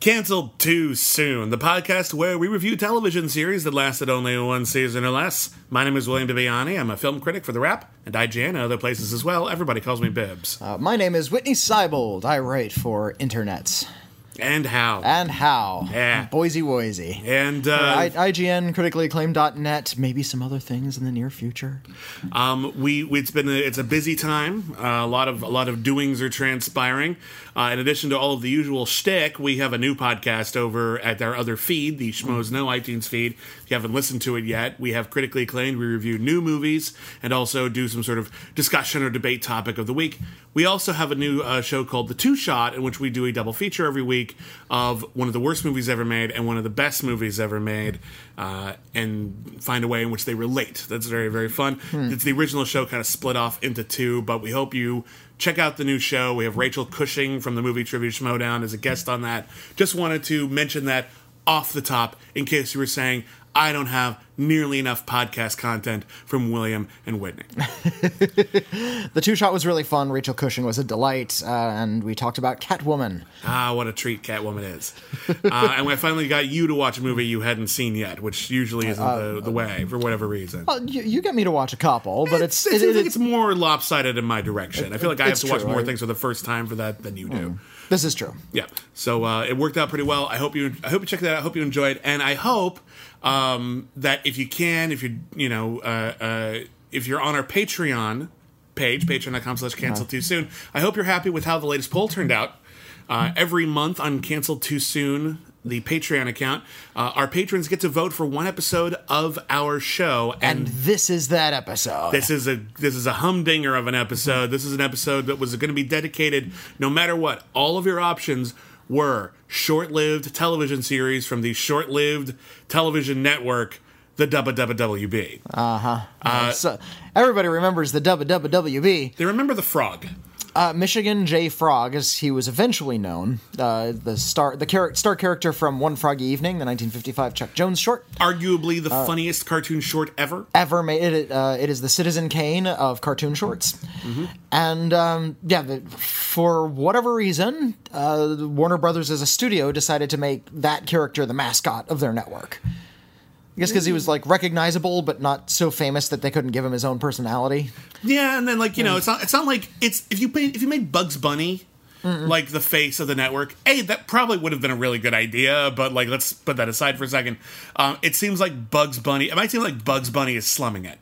Cancelled Too Soon, the podcast where we review television series that lasted only one season or less. My name is William Bibiani. I'm a film critic for The Wrap and IGN and other places as well. Everybody calls me Bibbs. Uh, my name is Whitney Seibold. I write for Internets. And how? And how? Yeah. Boise Woisy. And uh, I, IGN, critically acclaimed.net, maybe some other things in the near future. Um, we it's been a, it's a busy time. Uh, a lot of a lot of doings are transpiring. Uh, in addition to all of the usual shtick, we have a new podcast over at our other feed, the Schmoes Know iTunes feed. You haven't listened to it yet, we have critically acclaimed. We review new movies and also do some sort of discussion or debate topic of the week. We also have a new uh, show called The Two Shot, in which we do a double feature every week of one of the worst movies ever made and one of the best movies ever made, uh, and find a way in which they relate. That's very very fun. It's the original show kind of split off into two, but we hope you check out the new show. We have Rachel Cushing from the movie Trivia Schmodown as a guest on that. Just wanted to mention that off the top in case you were saying I don't have nearly enough podcast content from William and Whitney. The two shot was really fun. Rachel Cushing was a delight, uh, and we talked about Catwoman. Ah, what a treat Catwoman is. uh, and I finally got you to watch a movie you hadn't seen yet, which usually isn't the, the way for whatever reason. Well, you, you get me to watch a couple, but it's, it, it, seems it- it's more lopsided in my direction. I feel like I have it's to watch more things for the first time for that than you do. This is true. Yeah. So uh, it worked out pretty well. I hope you I hope you check that out. I hope you enjoyed, and I hope um, that if you can, if you you know uh, uh, if you're on our Patreon page, patreon.com slash cancel too soon, I hope you're happy with how the latest poll turned out. Uh, every month on Cancel Too Soon, the Patreon account, uh, our patrons get to vote for one episode of our show, And this is that episode. this is a this is a humdinger of an episode. This is an episode that was going to be dedicated, no matter what. All of your options were short-lived television series from the short-lived television network, the WWWB. Uh-huh so, everybody remembers the WWWB. They remember the frog. Uh, Michigan J. Frog, as he was eventually known, uh, the star the char- star character from One Froggy Evening, the 1955 Chuck Jones short, Arguably the funniest cartoon short ever. ever made it. Uh, it is the Citizen Kane of cartoon shorts, and um, yeah, the, for whatever reason, uh, Warner Brothers as a studio decided to make that character the mascot of their network. I guess because he was like recognizable, but not so famous that they couldn't give him his own personality. Yeah, and then like you know, it's not it's not like it's if you made if you made Bugs Bunny like the face of the network, hey, that probably would have been a really good idea. But like, let's put that aside for a second. Um, it seems like Bugs Bunny. It might seem like Bugs Bunny is slumming it.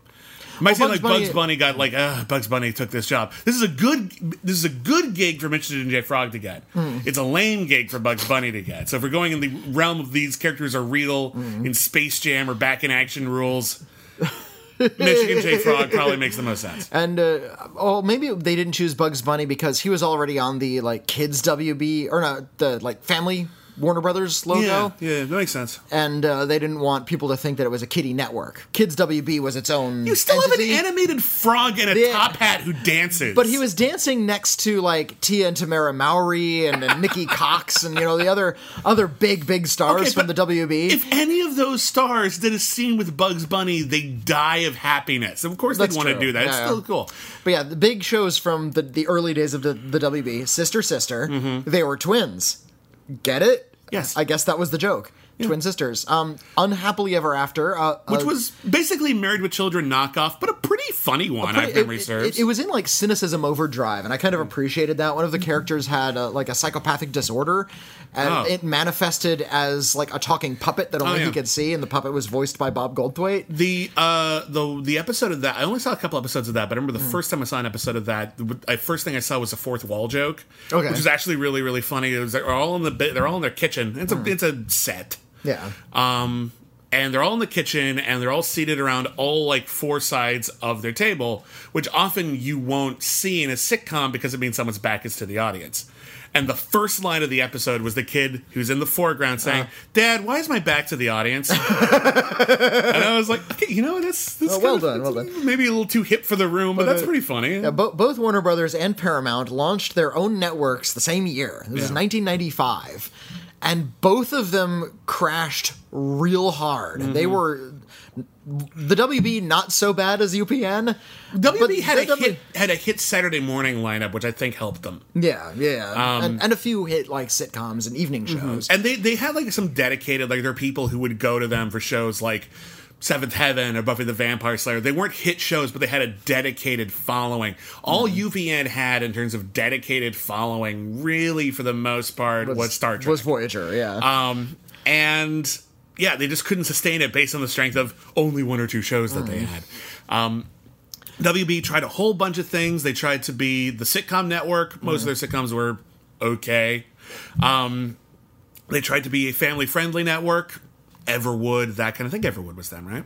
Might seem Bugs like Bunny- Bugs Bunny got like, uh, Bugs Bunny took this job. This is a good, this is a good gig for Michigan J Frog to get. It's a lame gig for Bugs Bunny to get. So if we're going in the realm of these characters are real in Space Jam or Back in Action rules, Michigan J Frog probably makes the most sense. And uh, oh, maybe they didn't choose Bugs Bunny because he was already on the like kids WB or not the like family Warner Brothers logo. Yeah, yeah, that makes sense. And uh, they didn't want people to think that it was a kiddie network. Kids WB was its own. You still entity, have an animated frog in a Yeah. top hat who dances. But he was dancing next to like Tia and Tamara Mowry and, and Nikki Cox and you know the other other big big stars Okay, from the WB. If any of those stars did a scene with Bugs Bunny, they die of happiness. Of course, they'd want to do that. it's Yeah, still cool. But yeah, the big shows from the, the early days of the, the WB, sister sister, Mm-hmm. they were twins. Get it? Yes. I guess that was the joke. Twin sisters. Um, Unhappily Ever After, uh, which uh, was basically Married with Children knockoff, but a pretty funny one. pretty- memory it, serves. It, it was in like cynicism overdrive, and I kind of appreciated that. One of the characters had uh, like a psychopathic disorder, and Oh. it manifested as like a talking puppet that only yeah. he could see, and the puppet was voiced by Bob Goldthwait. the uh the the episode of that I only saw a couple episodes of that, but I remember the Hmm. first time I saw an episode of that, the first thing I saw was a fourth wall joke, Okay. which was actually really really funny. It was they're all in the they're all in their kitchen. It's a Hmm. it's a set. Yeah, Um, and they're all in the kitchen and they're all seated around all like four sides of their table, which often you won't see in a sitcom because it means someone's back is to the audience. And the first line of the episode was the kid who's in the foreground saying, Uh-huh. "Dad, why is my back to the audience?" and I was like, "Okay, you know, that's, that's Oh, well of- done, well done. Maybe a little too hip for the room, but that's pretty funny." Yeah, bo- both Warner Brothers and Paramount launched their own networks the same year. This is 1995. And both of them crashed real hard. Mm-hmm. They were the WB not so bad as UPN. WB had a hit had a hit Saturday morning lineup, which I think helped them. Yeah, yeah. Um, and, and a few hit like sitcoms and evening Mm-hmm. shows. and they they had like some dedicated like there are people who would go to them for shows like Seventh Heaven or Buffy the Vampire Slayer. They weren't hit shows, but they had a dedicated following. All Mm-hmm. UPN had in terms of dedicated following, really for the most part, was, Star Trek. Was Voyager, yeah. um, and yeah, they just couldn't sustain it based on the strength of only one or two shows that they had. Um, WB tried a whole bunch of things. They tried to be the sitcom network. Most of their sitcoms were okay. Um, they tried to be a family friendly network. Everwood, that kind of thing. Everwood was them, right?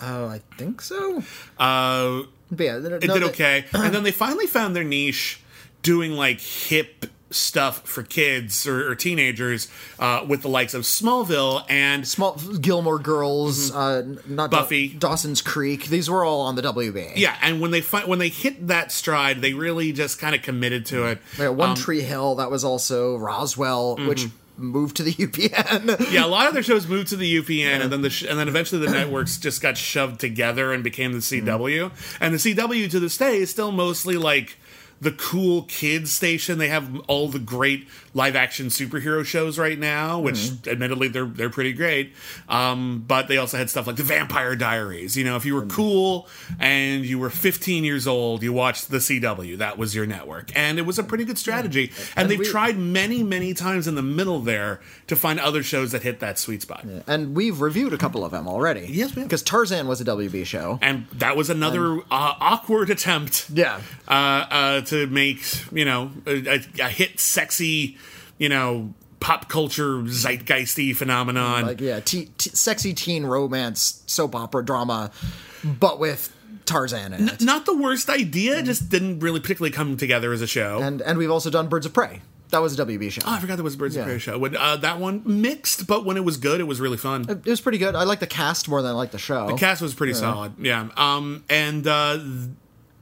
oh, I think so. Uh, But yeah, it did okay. and then they finally found their niche doing like hip stuff for kids or, or teenagers uh, with the likes of Smallville and Small Gilmore Girls, uh, n- not Da- Mm-hmm. Buffy. Dawson's Creek. These were all on the WB. yeah, and when they fi- when they hit that stride, they really just kind of committed to it. Yeah, One Um, Tree Hill. That was also Roswell, which moved to the UPN. yeah, a lot of their shows moved to the UPN, and then the sh- and then eventually the networks just got shoved together and became the CW. Mm-hmm. And the CW to this day is still mostly like the cool kids station. They have all the great live action superhero shows right now, which admittedly they're they're pretty great. Um, but they also had stuff like the Vampire Diaries. You know, if you were cool and you were 15 years old, you watched the CW. That was your network, and it was a pretty good strategy. And, And they've we- tried many many times in the middle there to find other shows that hit that sweet spot. and we've reviewed a couple of them already. Yes, we have. Because Tarzan was a WB show. And that was another uh, awkward attempt. Yeah. uh, uh, to make you know a, a, hit, sexy, you know, pop culture zeitgeisty phenomenon. Like, yeah, te- te- sexy teen romance, soap opera drama, but with Tarzan in it. Not the worst idea, just didn't really particularly come together as a show. And and we've also done Birds of Prey. That was a WB show. oh, I forgot there was a Birds Yeah. of Prey show. When, uh, that one mixed, but when it was good, it was really fun. it was pretty good. I like the cast more than I like the show. The cast was pretty solid, yeah. Um, and uh,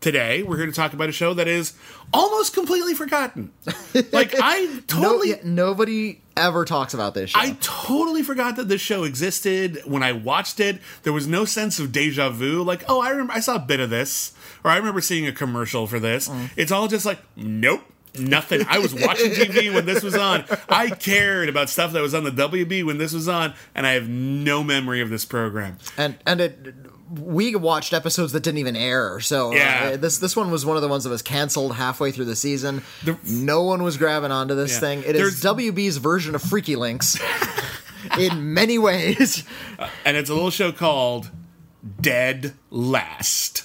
today we're here to talk about a show that is almost completely forgotten. like I no, totally yeah, nobody ever talks about this show. I totally forgot that this show existed when I watched it. There was no sense of deja vu. Like, oh, I remember I saw a bit of this, or I remember seeing a commercial for this. Mm. It's all just like, nope. Nothing. I was watching TV when this was on. I cared about stuff that was on the WB when this was on, and I have no memory of this program. and and it we watched episodes that didn't even air so uh, this this one was one of the ones that was canceled halfway through the season no one was grabbing onto this Yeah. thing It is There's- wb's version of FreakyLinks in many ways And it's a little show called Dead Last.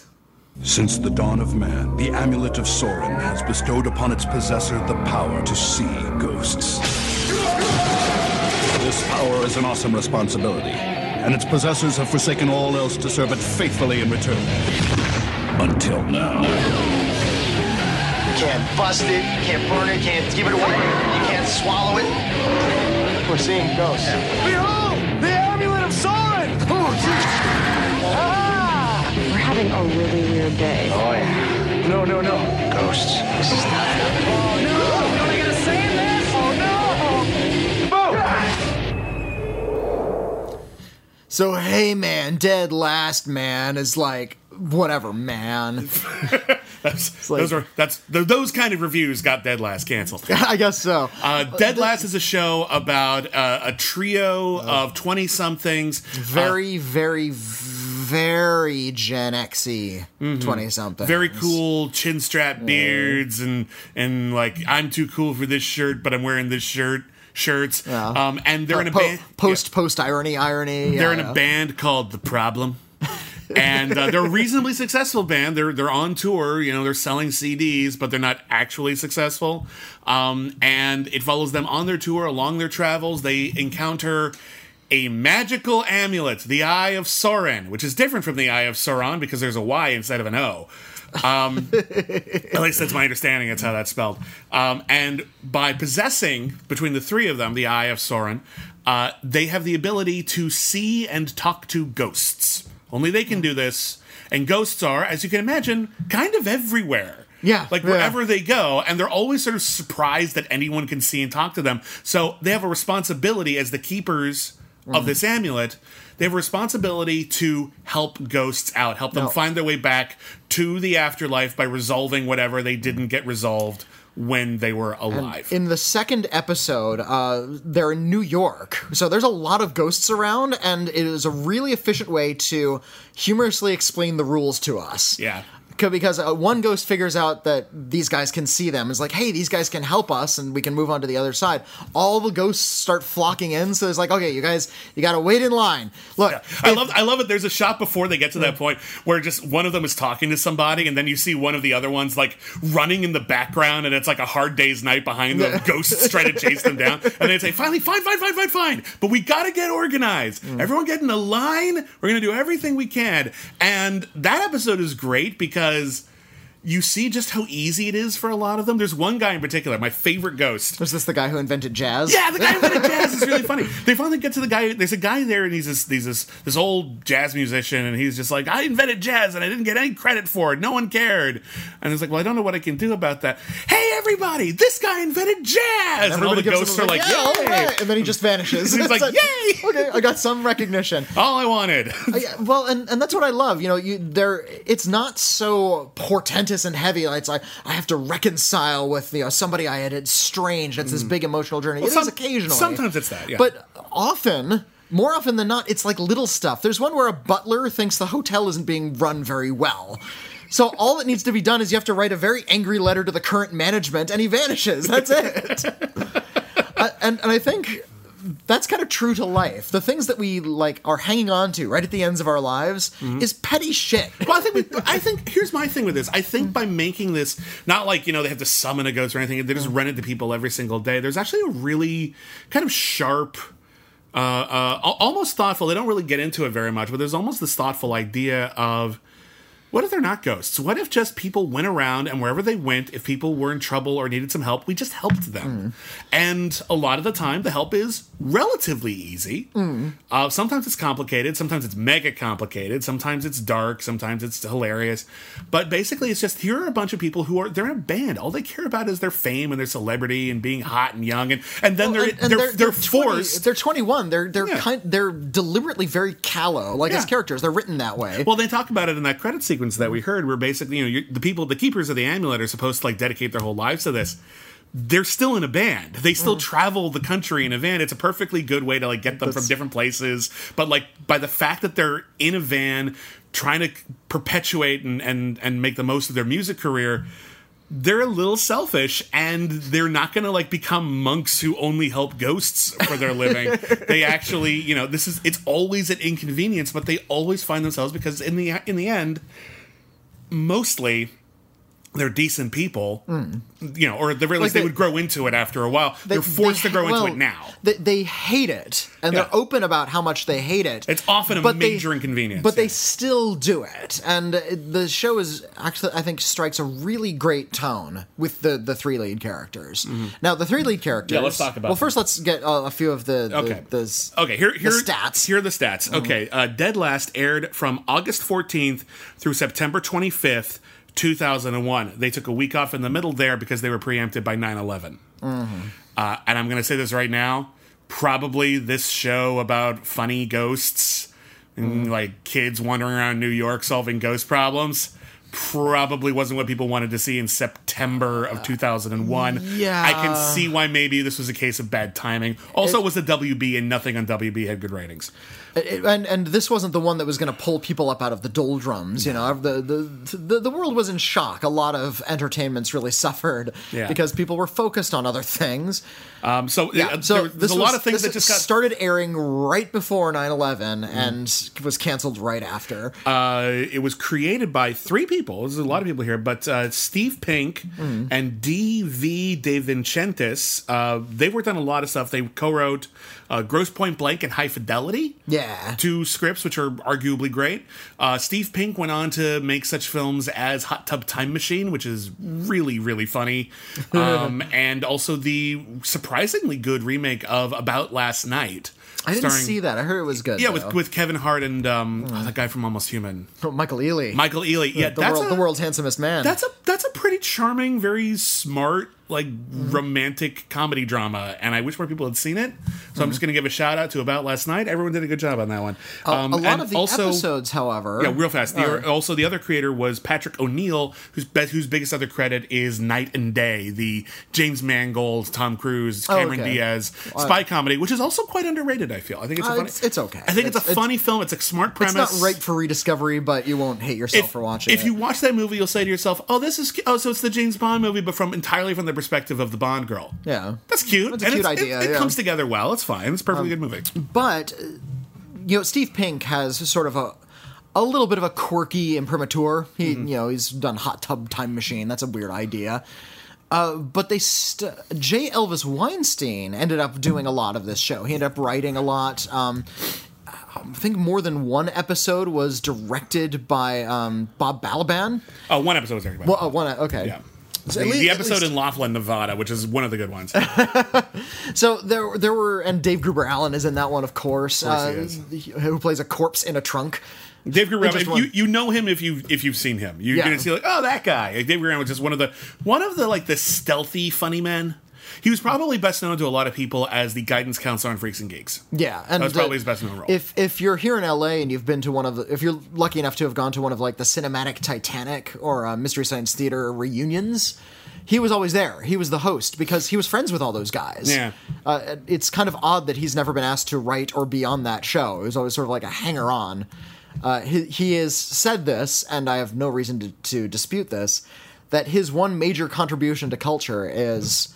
Since the dawn of man, the amulet of Soren has bestowed upon its possessor the power to see ghosts. This power is an awesome responsibility, and its possessors have forsaken all else to serve it faithfully in return. Until now. You can't bust it, you can't burn it, you can't give it away, you can't swallow it. We're seeing ghosts. Behold, the amulet of Soren! Ah! We're having a really weird day. Oh yeah. No, no, no. Ghosts. This is not. Oh no! So hey man dead last man is like whatever man That's, like- those are that's th- those kind of reviews got Dead Last canceled. I guess so. Uh, Dead Last is a show about uh, a trio of twenty somethings. very, very, very Gen Xy twenty something. very cool chin strap beards and and like I'm too cool for this shirt, but I'm wearing this shirt shirts. Yeah. Um, and they're in a Po- band. post post irony irony. They're yeah, in a band called The Problem. and uh, they're a reasonably successful band. They're they're on tour. You know, they're selling CDs, but they're not actually successful. Um, and it follows them on their tour, along their travels. They encounter a magical amulet, the Eye of Sauron, which is different from the Eye of Sauron because there's a Y instead of an O. Um, at least that's my understanding. That's how that's spelled. Um, and by possessing between the three of them the Eye of Sauron, uh, they have the ability to see and talk to ghosts. Only they can do this. And ghosts are, as you can imagine, kind of everywhere. Yeah, Like yeah. wherever they go, and they're always sort of surprised that anyone can see and talk to them. So they have a responsibility as the keepers Mm. of this amulet. They have a responsibility to help ghosts out, help them No. find their way back to the afterlife by resolving whatever they didn't get resolved when they were alive. In the second episode, uh, they're in New York, so there's a lot of ghosts around, and it is a really efficient way to humorously explain the rules to us. yeah. Because uh, one ghost figures out that these guys can see them. It's like, hey, these guys can help us, and we can move on to the other side. All the ghosts start flocking in, so it's like, okay, you guys, you got to wait in line. Look, I love I love it. There's a shot before they get to that point where just one of them is talking to somebody, and then you see one of the other ones like running in the background, and it's like a hard day's night behind them. Ghosts trying to chase them down, and they say, "Finally, fine, fine, fine, fine, fine." But we gotta get organized. Everyone get in a line. We're gonna do everything we can. And that episode is great because because you see just how easy it is for a lot of them. There's one guy in particular, my favorite ghost. was this the guy who invented jazz? Yeah, the guy who invented jazz is really funny. They finally get to the guy. There's a guy there, and he's this, he's this this old jazz musician, and he's just like, I invented jazz, and I didn't get any credit for it. No one cared. And he's like, Well, I don't know what I can do about that. Hey, everybody, this guy invented jazz, and all the ghosts are like, yeah, Yay! right," and then he just vanishes. He's like, It's "Yay!" Okay, I got some recognition. All I wanted. Yeah, well, and, and that's what I love. You know, you there. It's not so portentous and heavy. It's like I have to reconcile with you know somebody I had estranged. It's this big emotional journey. It is some- occasionally. sometimes it's that, yeah. But often. More often than not, it's like little stuff. There's one where a butler thinks the hotel isn't being run very well. So all that needs to be done is you have to write a very angry letter to the current management, and he vanishes. That's it. Uh, and and I think that's kind of true to life. The things that we like are hanging on to right at the ends of our lives Mm-hmm. is petty shit. Well, I think we, I think here's my thing with this. I think by making this not like you know they have to summon a ghost or anything, they just rent it to people every single day. There's actually a really kind of sharp, uh, uh, almost thoughtful. They don't really get into it very much, but there's almost this thoughtful idea of. What if they're not ghosts? What if just people went around and wherever they went, if people were in trouble or needed some help, we just helped them? And a lot of the time, the help is relatively easy. Uh, sometimes it's complicated, sometimes it's mega complicated, sometimes it's dark, sometimes it's hilarious. But basically, it's just here are a bunch of people who are they're in a band. All they care about is their fame and their celebrity and being hot and young, and and then they're, And- and they're, they're 20 forced. they're 21. They're they're Yeah. kind. They're deliberately very callow, like as characters. They're written that way. Well, they talk about it in that credit sequence that we mm-hmm. heard, where basically, you know, the people, the keepers of the amulet, are supposed to like dedicate their whole lives to this. They're still in a band. They still mm-hmm. travel the country in a van. It's a perfectly good way to like get them from different places. But like by the fact that they're in a van, trying to perpetuate and and and make the most of their music career. They're a little selfish and they're not going to like become monks who only help ghosts for their living. they actually, you know, this is it's always an inconvenience, but they always find themselves because in the in the end mostly they're decent people, you know, or at the very least they, they- would grow into it after a while. They, are forced they- to grow well, into it now. They, they hate it, and Yeah. they're open about how much they hate it. It's often a they- major inconvenience, but they still do it. And uh, the show is actually, I think, strikes a really great tone with the the three lead characters. Now, the three lead characters. Mm-hmm. let's talk about Well, them. first, let's get uh, a few of the the, Okay. the Okay, here, here stats. Here are the stats. Okay, uh, Dead Last aired from August 14th through September 25th, 2001. They took a week off in the middle there because they were preempted by 9 11. Mm-hmm. Uh, and I'm going to say this right now. Probably this show about funny ghosts and mm-hmm. like kids wandering around New York solving ghost problems. probably wasn't what people wanted to see in September of uh, 2001. yeah. I can see why maybe this was a case of bad timing. Also, it was the WB, and nothing on WB had good ratings. And and this wasn't the one that was going to pull people up out of the doldrums. You know, the, the the the world was in shock. A lot of entertainments really suffered Yeah. because people were focused on other things. Um, so Yeah, uh, so there, there's a lot was- of things that just got started airing right before 9/11 Mm-hmm. and was canceled right after. Uh, it was created by three people. There's a lot of people here, but uh, Steve Pink Hmm. and D.V. De Vincentis. Uh, they worked on a lot of stuff. They co-wrote uh, Grosse Pointe Blank and High Fidelity. Yeah. two scripts which are arguably great. Uh, Steve Pink went on to make such films as Hot Tub Time Machine, which is really really funny, um, and also the surprisingly good remake of About Last Night. I didn't starring- see that. I heard it was good. Yeah, though. with with Kevin Hart and um, oh, that guy from Almost Human, Oh, Michael Ealy. Michael Ealy. Yeah, the, that's world, a, the world's handsomest man. That's a that's a pretty charming, very smart, like Mm-hmm. romantic comedy drama, and I wish more people had seen it. So I'm Mm-hmm. just going to give a shout out to About Last Night. Everyone did a good job on that one. Um, a lot and of the also, episodes, however. Yeah, real fast. The, Uh, also, the other creator was Patrick O'Neill, whose whose biggest other credit is Knight and Day, the James Mangold, Tom Cruise, Oh, Cameron okay. Diaz spy comedy, which is also quite underrated. I feel. I think it's a Uh, funny. it's- it's okay. I think it's, It's- a it's- funny film. It's a smart premise. it's not right for rediscovery, but you won't hate yourself If, for watching it. if it. you watch that movie, you'll say to yourself, "Oh, this is oh, so it's the James Bond movie, but from entirely from the perspective of the Bond girl." yeah. That's cute. That's a and cute it's- it- idea, It, yeah. Um, comes together well. It's fine. It's a perfectly good movie. But uh, you know, Steve Pink has sort of a a little bit of a quirky imprimatur. He, Mm-hmm. you know, he's done Hot Tub Time Machine. That's a weird idea. Uh, but they st- J. Elvis Weinstein ended up doing a lot of this show. He ended up writing a lot. Um, I think more than one episode was directed by um, Bob Balaban. Oh, one episode was everybody. Well, uh, one okay. yeah. The, at the episode in Laughlin, Nevada, which is one of the good ones. So there, there were, and Dave Gruber Allen is in that one, of course. course uh, who plays a corpse in a trunk. Dave if you you know him if you if you've seen him, you're Yeah. gonna see like, oh, that guy. Like, Dave Gruber was just one of the one of the like the stealthy funny men. He was probably best known to a lot of people as the guidance counselor on Freaks and Geeks. Yeah, and That was probably uh, his best known role. If if you're here in LA and you've been to one of the, if you're lucky enough to have gone to one of like the cinematic Titanic or uh, Mystery Science Theater reunions, he was always there. He was the host because he was friends with all those guys. Yeah. uh, it's kind of odd that he's never been asked to write or be on that show. He was always sort of like a hanger on. Uh, he, he has said this, and I have no reason to, to dispute this, that his one major contribution to culture is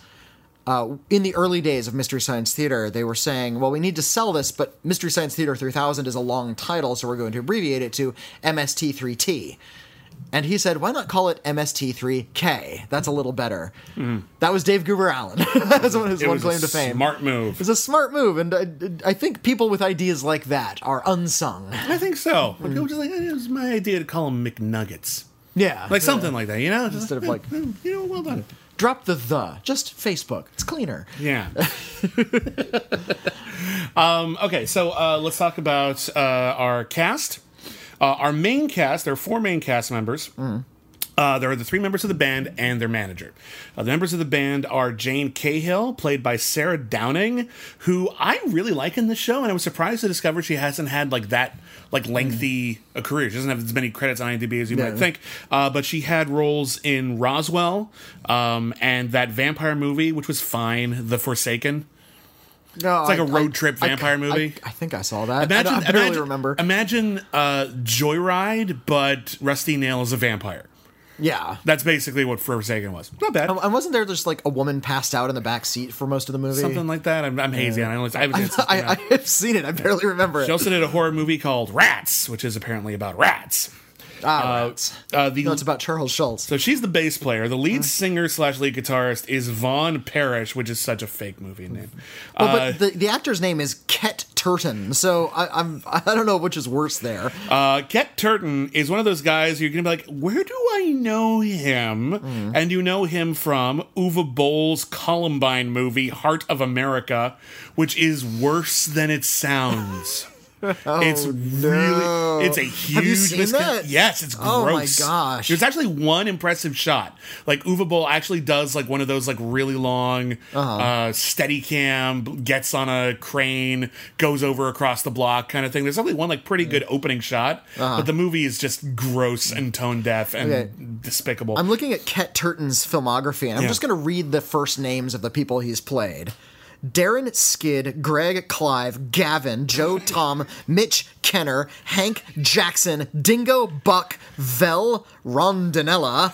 uh, in the early days of Mystery Science Theater, they were saying, well, we need to sell this, but Mystery Science Theater 3000 is a long title, so we're going to abbreviate it to MST3T. And he said, why not call it MST3K? That's a little better. That was Dave Gruber Allen. That's one his. It one was claim a to fame. Smart move. It's a smart move, and I, I think people with ideas like that are unsung. I think so. Like, people just like it was my idea to call them McNuggets, Yeah. like something like that. You know, Instead of like- "Hmm, you know, well done. Drop the the. Just Facebook. It's cleaner. Yeah. um, okay, so uh, let's talk about uh, our cast. Uh, our main cast, there are four main cast members. Uh, there are the three members of the band and their manager. Uh, the members of the band are Jane Cahill, played by Sarah Downing, who I really like in the show, and I was surprised to discover she hasn't had like that like lengthy a career. She doesn't have as many credits on IMDb as you might think, uh, but she had roles in Roswell um, and that vampire movie, which was fine, The Forsaken. No, It's like a road trip vampire movie. I, think I saw that. Imagine, I, I barely imagine, remember. Imagine uh, Joyride, but Rusty Nail is a vampire. Yeah. That's basically what Forsaken was. Not bad. And wasn't there just like a woman passed out in the back seat for most of the movie? Something like that. I'm, I'm hazy on it. I haven't seen it. I, I have seen it. I barely remember it. She also did a horror movie called Rats, which is apparently about rats. Ah, right. Uh, the no, it's about Charles Schulz. so she's the bass player. The lead singer slash lead guitarist is Vaughn Parrish, which is such a fake movie name. well, uh, but the, the actor's name is Kett Turton, so I, I'm I don't know which is worse there. Uh, Kett Turton is one of those guys you're gonna be like, where do I know him? Mm. And you know him from Uwe Boll's Columbine movie, Heart of America, which is worse than it sounds. it's really, it's a huge. Oh, miscon-? Yes, it's gross. Oh my gosh. There's actually one impressive shot. Like Uwe Boll actually does like one of those like really long Uh-huh. uh steady cam, gets on a crane, goes over across the block kind of thing. There's only one like pretty good opening shot, but the movie is just gross and tone deaf and Uh-huh. Okay. despicable. I'm looking at Kett Turton's filmography, and I'm Yeah. just going to read the first names of the people he's played. Darren Skid, Greg Clive, Gavin, Joe Tom, Mitch Kenner, Hank Jackson, Dingo Buck, Vel Rondinella,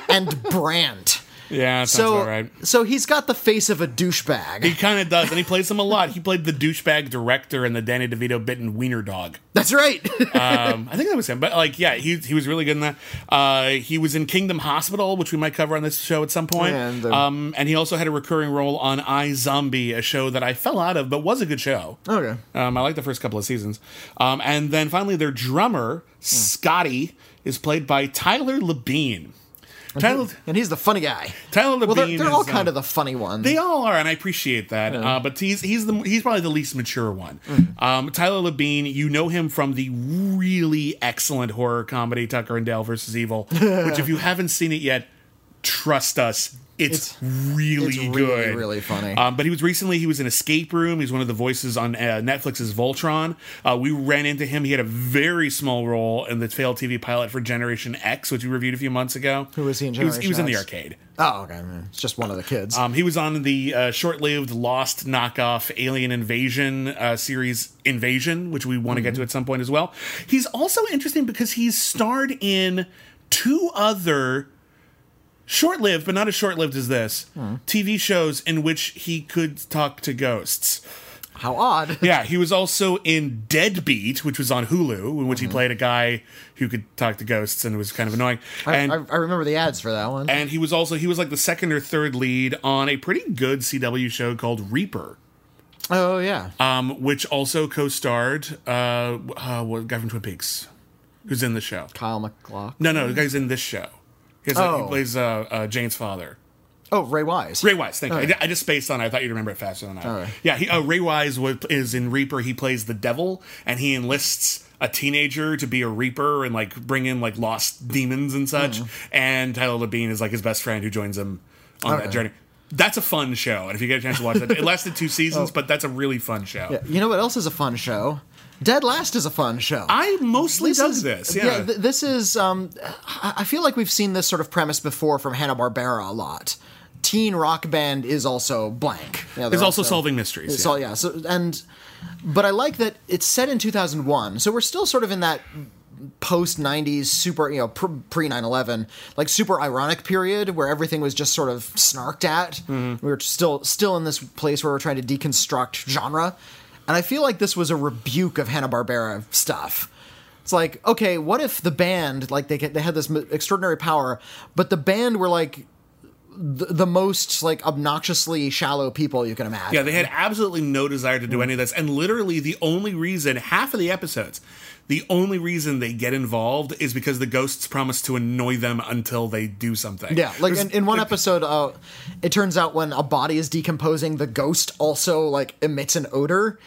and Brandt. Yeah, sounds So, right. so he's got the face of a douchebag. He kind of does, and he plays him a lot. He played the douchebag director in the Danny DeVito bitten Wiener Dog. That's right. Um, I think that was him, but like, yeah, he he was really good in that. Uh, he was in Kingdom Hospital, which we might cover on this show at some point. And, uh, um, and he also had a recurring role on iZombie, a show that I fell out of, but was a good show. okay. Um, I like the first couple of seasons. Um, and then finally, their drummer Scotty is played by Tyler Labine. Tyler, And he's the funny guy. Tyler Labine. Well, they're, they're all kind uh, of the funny ones. they all are, and I appreciate that. Uh, but he's he's the he's probably the least mature one. Mm. Um, Tyler Labine, you know him from the really excellent horror comedy Tucker and Dale versus Evil, which if you haven't seen it yet, trust us, it's, It's- really it's really, good, really funny. Um, but he was recently he was in Escape Room. He's one of the voices on uh, Netflix's Voltron. Uh, we ran into him. He had a very small role in the failed TV pilot for Generation X, which we reviewed a few months ago. Who was he in He was, he was in the arcade. Oh, okay. It's just one of the kids. Um, he was on the uh, short-lived Lost knockoff Alien Invasion uh, series Invasion, which we want to get to at some point as well. He's also interesting because he's starred in two other short-lived, but not as short-lived as this, TV shows in which he could talk to ghosts. How odd. Yeah, he was also in Deadbeat, which was on Hulu, in which he played a guy who could talk to ghosts and it was kind of annoying. I, And I, I remember the ads for that one. and he was also he was like the second or third lead on a pretty good CW show called Reaper, oh, yeah. um, which also co-starred uh, uh, what guy from Twin Peaks, who's in the show. Kyle MacLachlan. No, no, the guy's in this show. He, has a- he Oh. plays uh, uh, Jane's father. Oh, Ray Wise. Ray Wise, thank you. I I, just spaced on it. I thought you'd remember it faster than I. Alright. Yeah, he, uh, Ray Wise was, is in Reaper. He plays the devil, and he enlists a teenager to be a Reaper and like bring in like lost demons and such. And Tyler Labine is like his best friend who joins him on that journey. That's a fun show, and if you get a chance to watch it, it lasted two seasons, but that's a really fun show. Yeah, You know what else is a fun show? Dead Last is a fun show. I mostly dug is- this. Yeah, th- this is. Um, I feel like we've seen this sort of premise before from Hanna Barbera a lot. Teen Rock Band is also blank. Know, There's they're also solving mysteries. It's yeah. yeah. So and, but I like that it's set in 2001. So we're still sort of in that post 90s super you know pre 9-11 like super ironic period where everything was just sort of snarked at Mm-hmm. we were still still in this place where we're trying to deconstruct genre and i feel like this was a rebuke of hanna-barbera stuff. It's like okay what if the band like they they had this extraordinary power but the band were like the, the most like obnoxiously shallow people you can imagine Yeah, they had absolutely no desire to do any of this. And literally, the only reason, half of the episodes, the only reason they get involved is because the ghosts promise to annoy them until they do something. Yeah, like in, in one episode, uh, it turns out when a body is decomposing, the ghost also like emits an odor.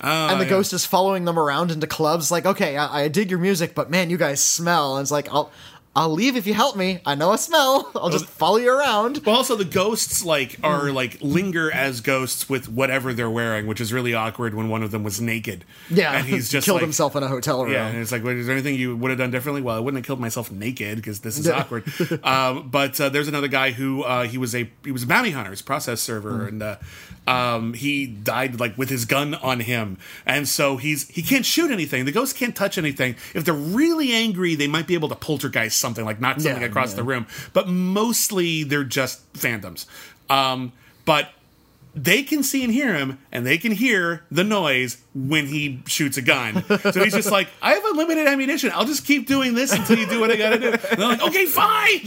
and the Oh, yeah. ghost is following them around into clubs. Like, okay, I, I dig your music, but man, you guys smell. And it's like, I'll, I'll leave if you help me. I know a smell. I'll just follow you around. Well, also the ghosts like Hmm. are like linger as ghosts with whatever they're wearing, which is really awkward when one of them was naked. Yeah, and he's just killed like, himself in a hotel room. Yeah, and it's like, wait, is there anything you would have done differently? Well, I wouldn't have killed myself naked because this is awkward. um, but uh, there's another guy who uh, he was a he was a bounty hunter, his process server, and uh, um, he died like with his gun on him, and so he's he can't shoot anything. The ghosts can't touch anything. If they're really angry, they might be able to poltergeist something, like not something Yeah, across yeah. the room. But mostly they're just phantoms. Um, but they can see and hear him, and they can hear the noise when he shoots a gun. So he's just like, I have unlimited ammunition. I'll just keep doing this until you do what I gotta do. And they're like, okay, fine.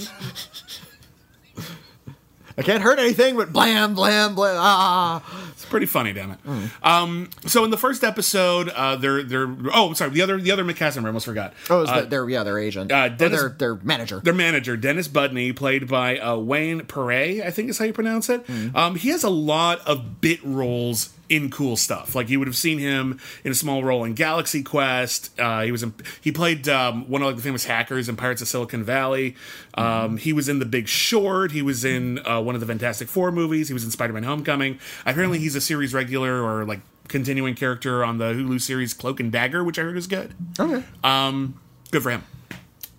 I can't hurt anything, but blam, blam, blam. Ah. Pretty funny, damn it. Um, so in the first episode, uh, they're they're oh, I'm sorry, the other the other member, I almost forgot. Oh, Uh, their yeah, their agent, uh, Dennis- their their manager. their manager, Dennis Budney, played by uh, Wayne Péré, I think is how you pronounce it. Um, he has a lot of bit roles in cool stuff. Like you would have seen him in a small role in Galaxy Quest. Uh, he was in, he played um, one of like, the famous hackers in Pirates of Silicon Valley. Um, He was in The Big Short. He was in uh, one of the Fantastic Four movies. He was in Spider-Man: Homecoming. Apparently, he's a series regular or like continuing character on the Hulu series Cloak and Dagger, which I heard is good. Okay. Um, good for him.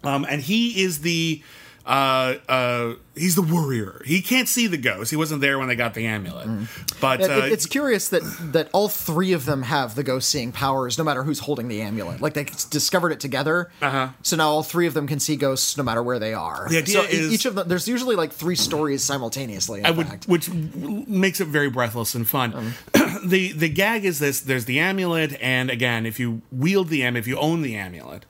Um, and he is the uh, uh, he's the warrior. He can't see the ghost. He wasn't there when they got the amulet. But It- uh, it's curious that that all three of them have the ghost seeing powers, no matter who's holding the amulet. Like they discovered it together, Uh-huh. so now all three of them can see ghosts no matter where they are. The idea so is- each of them. There's usually like three stories simultaneously. Would, fact. which makes it very breathless and fun. the the gag is this: there's the amulet, and again, if you wield the amulet, if you own the amulet,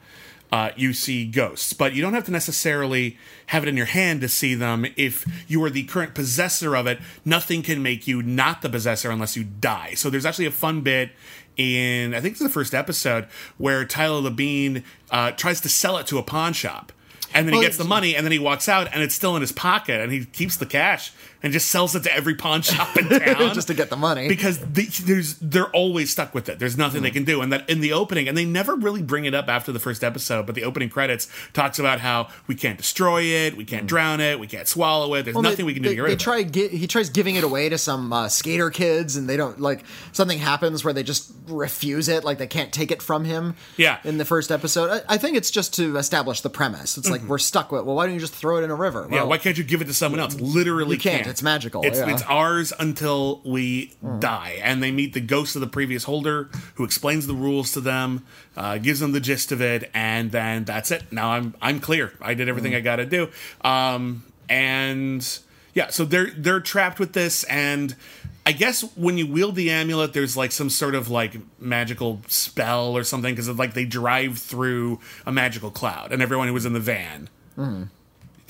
uh, you see ghosts. But you don't have to necessarily have it in your hand to see them. If you are the current possessor of it, nothing can make you not the possessor unless you die. So there's actually a fun bit in I think it's the first episode where Tyler Labine uh, tries to sell it to a pawn shop. And then Well, he gets the money, and then he walks out, and it's still in his pocket, and he keeps the cash and just sells it to every pawn shop in town just to get the money. because they, there's they're always stuck with it. There's nothing they can do, and that in the opening, and they never really bring it up after the first episode, but the opening credits talks about how we can't destroy it, we can't drown it, we can't swallow it. There's Well, nothing they, we can do they, to get rid it. try gi- he tries giving it away to some uh, skater kids, and they don't like something happens where they just refuse it, like they can't take it from him. Yeah. In the first episode, I, I think it's just to establish the premise. It's like we're stuck with. Well, why don't you just throw it in a river? Mm-hmm. Yeah, why can't you give it to someone else? Literally, you can't. It's magical, It's, yeah. it's ours until we die. And they meet the ghost of the previous holder, who explains the rules to them, uh, gives them the gist of it, and then that's it. Now I'm I'm clear. I did everything I got to do. Um, and yeah, so they're they're trapped with this, and I guess when you wield the amulet, there's like some sort of like magical spell or something because like they drive through a magical cloud, and everyone who was in the van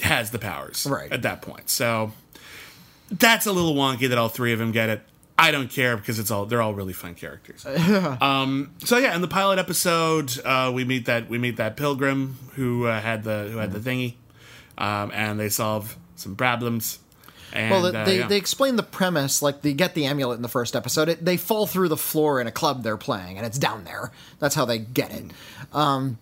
has the powers Right. at that point. So that's a little wonky that all three of them get it. I don't care because it's all they're all really fun characters. um, so yeah, in the pilot episode, uh, we meet that we meet that pilgrim who uh, had the who had the thingy, um, and they solve some problems. And, Well, uh, they, yeah. they explain the premise. Like they get the amulet in the first episode. It, they fall through the floor in a club they're playing, and it's down there. That's how they get it. Um,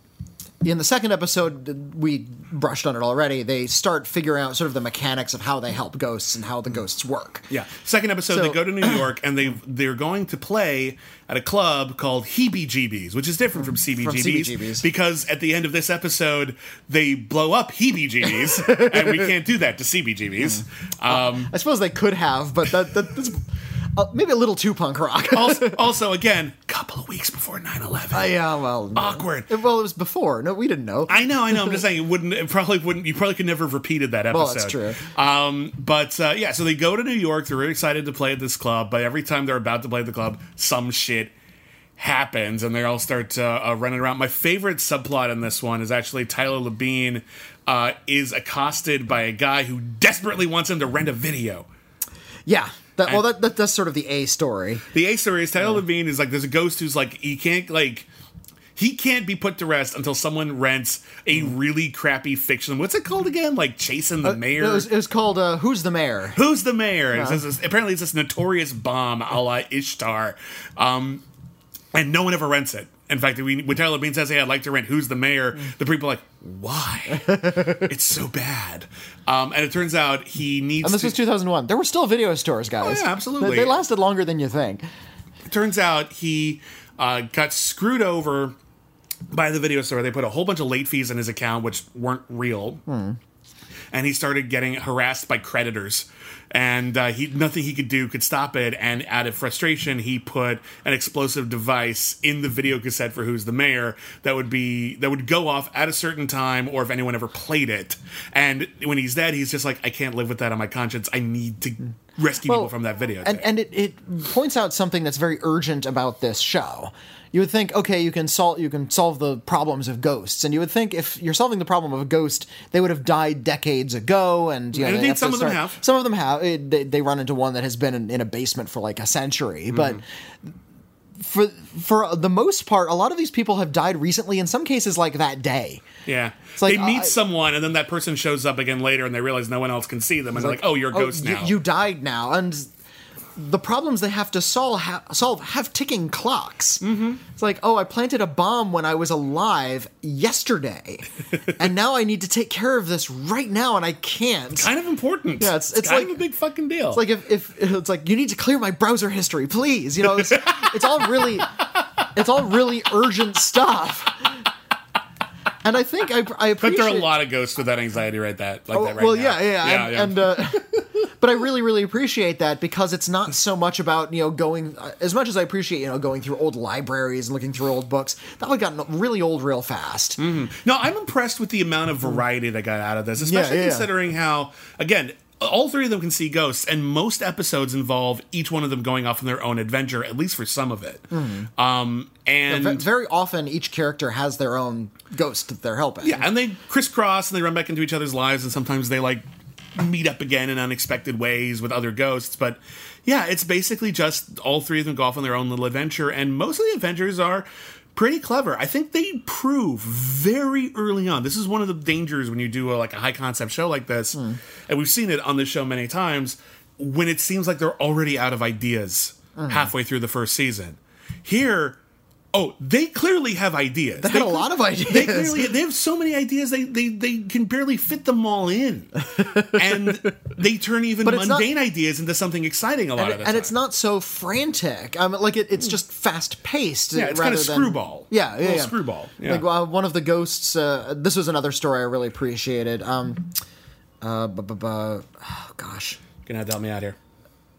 in the second episode, we brushed on it already. They start figuring out sort of the mechanics of how they help ghosts and how the ghosts work. Yeah. Second episode, So- they go to New York and they they're going to play at a club called Heebie Jeebies, which is different from CBGBs, from CBGBs. because at the end of this episode they blow up Heebie Jeebies, and we can't do that to CBGBs. Um, I suppose they could have, but that, that that's uh, maybe a little too punk rock. also, also, again, couple of weeks before 9-11. Uh, yeah, well, Awkward. Well, it was before. No, we didn't know. I know, I know. I'm just saying, it wouldn't. It probably wouldn't. You probably could never have repeated that episode. Well, that's true. Um, but uh, yeah, so they go to New York. They're really excited to play at this club. But every time they're about to play at the club, some shit happens, and they all start uh, uh, running around. My favorite subplot in this one is actually Tyler Labine uh, is accosted by a guy who desperately wants him to rent a video. yeah. That, well, that, that that's sort of the A story. The A story is Tyler Labine is like there's a ghost who's like he can't like he can't be put to rest until someone rents a really crappy fiction. What's it called again? Like chasing the mayor. It was, it was called uh, "Who's the Mayor." Who's the mayor? And it says this- apparently it's this notorious bomb a la Ishtar, um, and no one ever rents it. In fact, we, when Tyler Bean says, "Hey, I'd like to rent Who's the Mayor," the people are like, "Why? it's so bad." Um, and it turns out he needs. And this to, was 2001. There were still video stores, guys. Oh, yeah, absolutely. They, they lasted longer than you think. turns out he uh, got screwed over by the video store. They put a whole bunch of late fees in his account, which weren't real. And he started getting harassed by creditors, and uh, he nothing he could do could stop it. And out of frustration, he put an explosive device in the video cassette for "Who's the Mayor" that would be that would go off at a certain time, or if anyone ever played it. And when he's dead, he's just like, "I can't live with that on my conscience. I need to rescue people from that video. And, and it, it points out something that's very urgent about this show. You would think, okay, you can solve you can solve the problems of ghosts, and you would think if you're solving the problem of a ghost, they would have died decades ago, and you know, indeed, some of them have. Some of them have. It, they, they run into one that has been in, in a basement for like a century, but Mm-hmm. for for the most part, a lot of these people have died recently. In some cases, like that day. yeah, it's like, they meet I- someone, and then that person shows up again later, and they realize no one else can see them, and they're like, "Oh, you're a ghost you, now." You died now, and the problems they have to solve ha- solve have ticking clocks. Mm-hmm. It's like, oh, I planted a bomb when I was alive yesterday, and now I need to take care of this right now, and I can't. It's kind of important. Yeah, it's- it's kind like- of a big fucking deal. It's like if, if it's like you need to clear my browser history, please. You know, it's, it's all really, it's all really urgent stuff. And I think I, I appreciate. but there are a lot of ghosts with that anxiety right that like Oh, that right well, now. yeah, yeah, and, and uh, but I really, really appreciate that because it's not so much about you know going uh, as much as I appreciate you know going through old libraries and looking through old books. That would gotten really old real fast. No, I'm impressed with the amount of variety that got out of this, especially yeah, yeah. considering how, again, all three of them can see ghosts, and most episodes involve each one of them going off on their own adventure, at least for some of it. Um, and Ve- Very often, each character has their own ghost that they're helping. yeah, and they crisscross and they run back into each other's lives, and sometimes they like meet up again in unexpected ways with other ghosts. But yeah, it's basically just all three of them go off on their own little adventure, and most of the adventures are pretty clever. I think they prove very early on. This is one of the dangers when you do a, like a high concept show like this, hmm. and we've seen it on this show many times. When it seems like they're already out of ideas mm-hmm. halfway through the first season, here. Oh, they clearly have ideas. They had a lot of ideas. They clearly they have so many ideas they they, they can barely fit them all in, and they turn even But it's not- mundane ideas into something exciting a lot and, of the and time. it's not so frantic. I mean, like it, it's just fast paced. Yeah, it's rather kinda than- screwball. Yeah, yeah, Little yeah. screwball, yeah. Like uh, one of the ghosts. Uh, this was another story I really appreciated. Um, uh, bu- bu- bu- oh, gosh, gonna have to help me out here.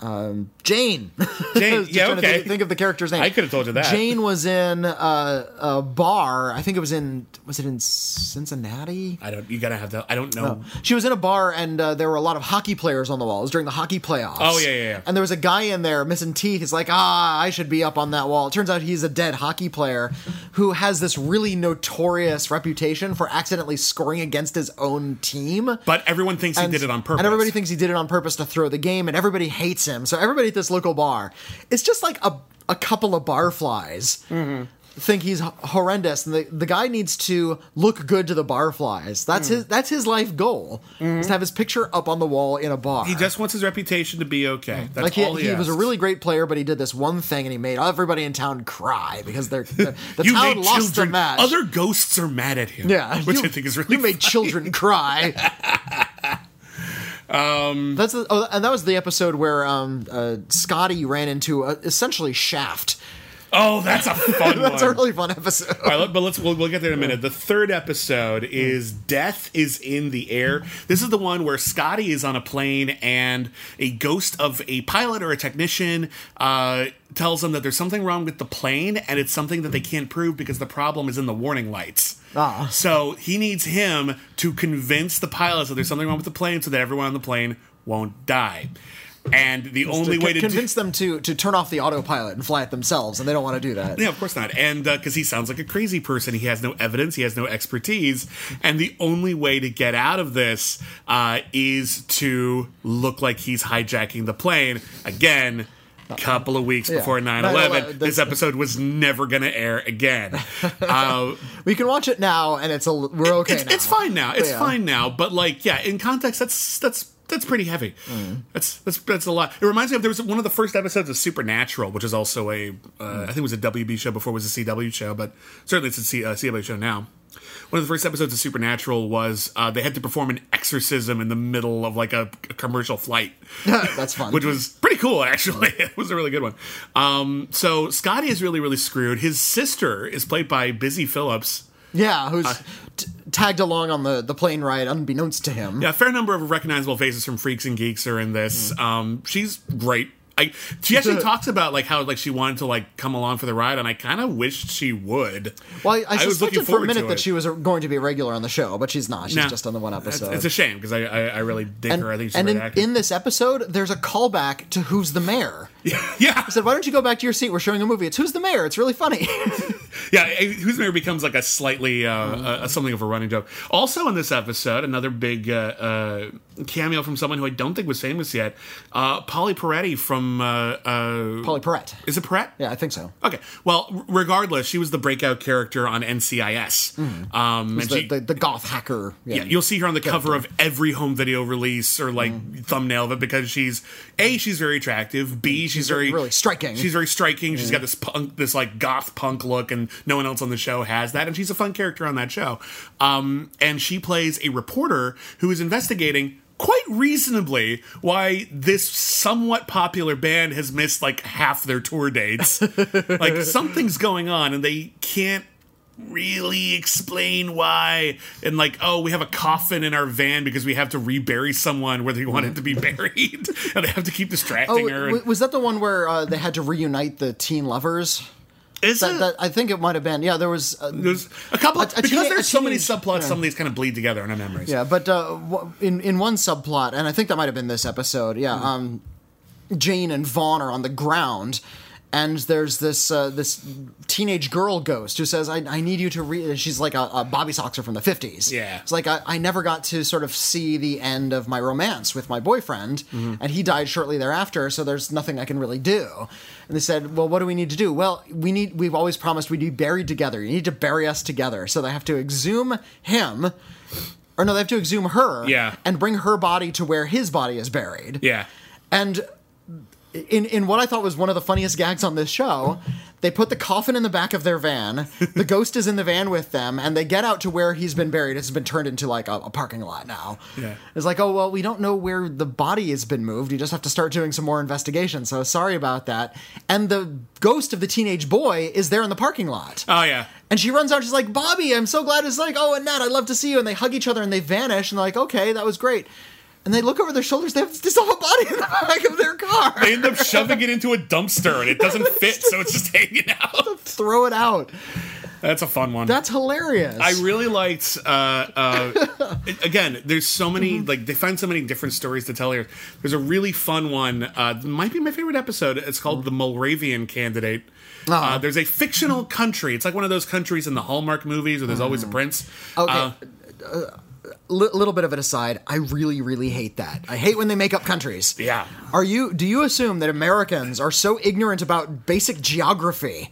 Jane. Jane, I yeah, okay. think, think of the character's name. I could have told you that. Jane was in uh, a bar. I think it was in. Was it in Cincinnati? I don't. You gotta have to. I don't know. She was in a bar, and uh, there were a lot of hockey players on the wall. It was during the hockey playoffs. Oh, yeah, yeah, yeah. And there was a guy in there missing teeth. He's like, ah, I should be up on that wall. It turns out he's a dead hockey player who has this really notorious reputation for accidentally scoring against his own team. But everyone thinks he did it on purpose. And everybody thinks he did it on purpose to throw the game, and everybody hates him. So everybody at this local bar, it's just like a, a couple of barflies. Mm-hmm. Think he's horrendous, and the, the guy needs to look good to the barflies. That's Mm. his that's his life goal. Is to have his picture up on the wall in a bar. He just wants his reputation to be okay. That's like he, all he, he was a really great player, but he did this one thing, and he made everybody in town cry because they're the, the You town made lost the children. match. Other ghosts are mad at him. Yeah, which you- I think is really. you made children cry. um, that's oh, and that was the episode where um, uh, Scotty ran into uh, essentially Shaft. Oh, that's a fun That's one. a really fun episode. All right, but let's we'll, we'll get there in a minute. The third episode is "Death is in the Air." This is the one where Scotty is on a plane and a ghost of a pilot or a technician uh, tells him that there's something wrong with the plane, and it's something that they can't prove because the problem is in the warning lights. Ah. So he needs him to convince the pilots that there's something wrong with the plane, so that everyone on the plane won't die. And the only to way to do- convince them to to turn off the autopilot and fly it themselves, and they don't want to do that. Yeah, of course not. And because he sounds like a crazy person, he has no evidence, he has no expertise, and the only way to get out of this uh, is to look like he's hijacking the plane again. A couple of weeks Yeah. before 9 9/11, 11. This episode was never going to air again. Uh, We can watch it now, and it's a we're okay it's, now. it's fine now. It's Yeah. fine now. But like, yeah, in context, that's that's that's pretty heavy. Mm. That's that's that's a lot. It reminds me of there was one of the first episodes of Supernatural, which is also a uh, I think it was a WB show before it was a CW show, but certainly it's a C, uh, CW show now. One of the first episodes of Supernatural was uh, they had to perform an exorcism in the middle of like a, a commercial flight. That's fun. Which was pretty cool, actually. it was a really good one. Um, so Scotty is really, really screwed. His sister is played by Busy Phillips. yeah, who's Uh, t- tagged along on the the plane ride unbeknownst to him. Yeah, a fair number of recognizable faces from Freaks and Geeks are in this. Um, she's great. I she actually talks about like how like she wanted to like come along for the ride, and I kind of wished she would. Well, I, I was suspected looking for a minute that she was going to be a regular on the show, but she's not. She's Nah. just on the one episode. it's a shame because I, I I really dig and her. I think she's and in, in this episode, there's a callback to Who's the Mayor. yeah, I said, why don't you go back to your seat? We're showing a movie. It's Who's the Mayor. It's really funny. yeah. Who's the Mayor becomes like a slightly uh, uh, something of a running joke. Also in this episode, another big uh, uh, cameo from someone who I don't think was famous yet, uh, Pauley Peretti from uh, uh, Pauley Perrette. is it Perrette? Yeah, I think so. Okay. Well, regardless, she was the breakout character on NCIS. Um, and Mm. The, she, the, the goth hacker. yeah, you'll see her on the cover of every home video release or like Mm. thumbnail of it because she's a she's very attractive. B she's, very really striking. She's very striking. She's got this punk, this like goth punk look, and no one else on the show has that. And she's a fun character on that show. Um, and she plays a reporter who is investigating. Quite reasonably, why this somewhat popular band has missed like half their tour dates. like something's going on, and they can't really explain why and like oh we have a coffin in our van because we have to rebury someone where they want it to be buried and they have to keep Oh, distracting her w- was that the one where uh, they had to reunite the teen lovers? is That, it that, I think it might have been. Yeah, there was. Uh, there's a couple A- a because there's so many teenage- subplots some of these kind of bleed together in our memories Yeah, but uh, in in one subplot, and I think that might have been this episode. Yeah, Hmm. um, Jane and Vaughn are on the ground, and there's this uh, this teenage girl ghost who says, "I, I need you to read." She's like a, a Bobby Soxer from the fifties. Yeah. it's like I, I never got to sort of see the end of my romance with my boyfriend, Mm-hmm. and he died shortly thereafter. So there's nothing I can really do. And they said, "Well, what do we need to do?" Well, we need. We've always promised we'd be buried together. You need to bury us together. So they have to exhume him. Or no, they have to exhume her Yeah. and bring her body to where his body is buried. yeah And in in what I thought was one of the funniest gags on this show, they put the coffin in the back of their van. The ghost is in the van with them, and they get out to where he's been buried. It's been turned into like a, a parking lot now. Yeah. It's like, oh well, we don't know where the body has been moved. You just have to start doing some more investigation. So sorry about that. And the ghost of the teenage boy is there in the parking lot. oh yeah And she runs out. She's like, "Bobby, I'm so glad." It's like, "Oh, Annette, I'd love to see you." And they hug each other and they vanish. And they're like, "Okay, that was great." And they look over their shoulders. They have this a body in the back of their car. they end up shoving it into a dumpster and it doesn't fit so it's just hanging out Throw it out. that's a fun one That's hilarious. I really liked. Uh, uh, again, there's so many like they find so many different stories to tell here. There's a really fun one. Uh, might be my favorite episode. It's called the Moldavian Candidate. Uh, there's a fictional country. It's like one of those countries in the Hallmark movies where there's always a prince. Okay. Uh, Li- little bit of an aside. I really, really hate that. I hate when they make up countries. Yeah. Are you? Do you assume that Americans are so ignorant about basic geography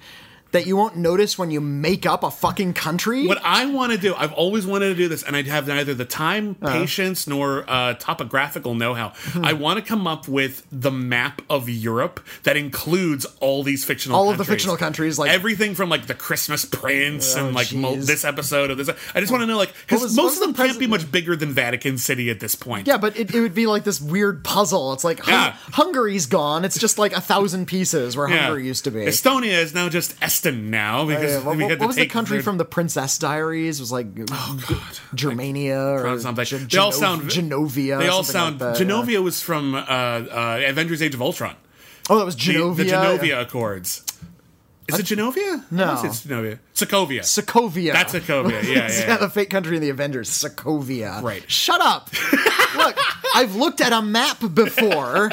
that you won't notice when you make up a fucking country? What I want to do, I've always wanted to do this, and I have neither the time, Uh-huh. patience, nor uh, topographical know-how. Hmm. I want to come up with the map of Europe that includes all these fictional, All of the fictional countries, like- everything from like the Christmas Prince Oh, and like mo- this episode of this. I just want to know, like, because was- most of them the can't be much bigger than Vatican City at this point. Yeah, but it, it would be like this weird puzzle. It's like Hun- Yeah. Hungary's gone. It's just like a thousand pieces where Yeah. Hungary used to be. Estonia is now just Eston now because Yeah, what, we what- had what was the country their- from the Princess Diaries? It was like oh, God. Germania or something. Gen- They all sound Genovia. They all sound. like that, yeah. Genovia was from uh, uh, Avengers: Age of Ultron. Oh, that was The- Genovia. The, Genovia Accords. Is it Genovia? No. I wanna say it's Genovia. Sokovia. Sokovia. That's Sokovia. Yeah, yeah. yeah. the fake country in the Avengers, Sokovia. Right. Shut up. Look, I've looked at a map before.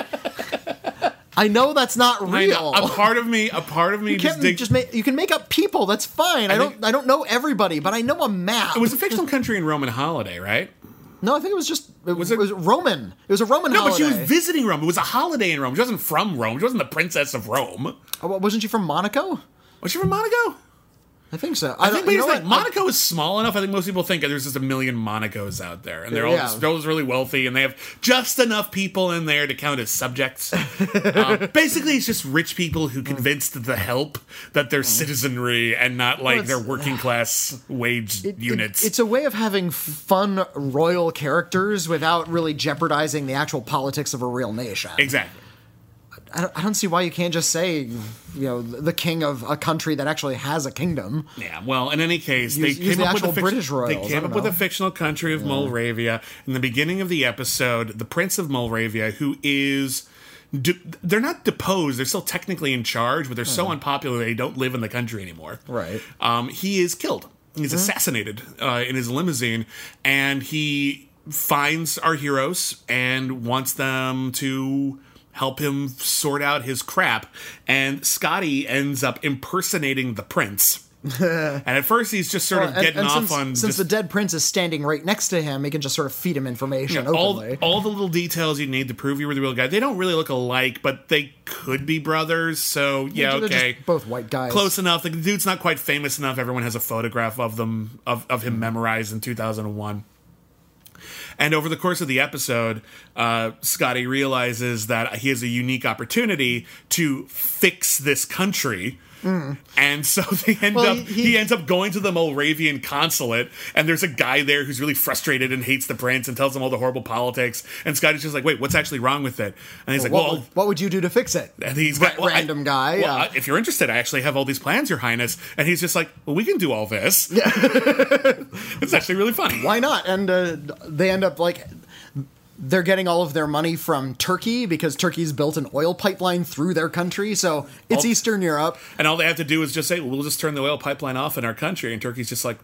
I know that's not real. A part of me, a part of me you just can't dig- just make you can make up people. That's fine. I, think- don't I don't know everybody, but I know a map. It was a fictional country in Roman holiday, right? no, I think it was just it was, it- it was Roman. It was a Roman No, but she was visiting Rome. It was a holiday in Rome. She wasn't from Rome. She wasn't the princess of Rome. Oh, wasn't she from Monaco? Was she from Monaco? I think so. I, don't- think you know what? Monaco is small enough. I think most people think there's just a million Monacos out there, and they're all Yeah. just, they're all really wealthy, and they have just enough people in there to count as subjects. uh, basically, it's just rich people who convinced the help that they're citizenry and not like it's- their working class wage It- it- units. it's a way of having fun royal characters without really jeopardizing the actual politics of a real nation. exactly. I don't, I don't see why you can't just say, you know, the king of a country that actually has a kingdom. Yeah, well, in any case, Use- they use came the up with a fic- British They royals, I came up with a fictional country of Moldavia. In the beginning of the episode, the Prince of Moldavia, who is de- they're not deposed. They're still technically in charge, but they're so unpopular they don't live in the country anymore. Right. Um, he is killed. He's assassinated uh, in his limousine, and he finds our heroes and wants them to help him sort out his crap. And Scotty ends up impersonating the prince. and at first, he's just sort of And- getting and off since, on since just the dead prince is standing right next to him, he can just sort of feed him information all, openly. all the little details you need to prove you were the real guy. They don't really look alike, but they could be brothers. So yeah, just okay, both white guys. close enough. The dude's not quite famous enough. Everyone has a photograph of them of of him memorized in two thousand and one. And over the course of the episode, uh, Scotty realizes that he has a unique opportunity to fix this country. And so they end Well, up. he- He, ends up going to the Moldavian consulate, and there's a guy there who's really frustrated and hates the prince and tells him all the horrible politics. And Scotty's just like, "Wait, what's actually wrong with it?" And he's like, what, "Well, what would you do to fix it? and he's got well, I- random guy. well, I- if you're interested, I actually have all these plans, Your Highness. And he's just like, well, we can do all this. Yeah, it's actually really funny. why not? And uh, they end up like they're getting all of their money from Turkey because Turkey's built an oil pipeline through their country. So it's All- Eastern Europe. And all they have to do is just say, well, we'll just turn the oil pipeline off in our country. And Turkey's just like,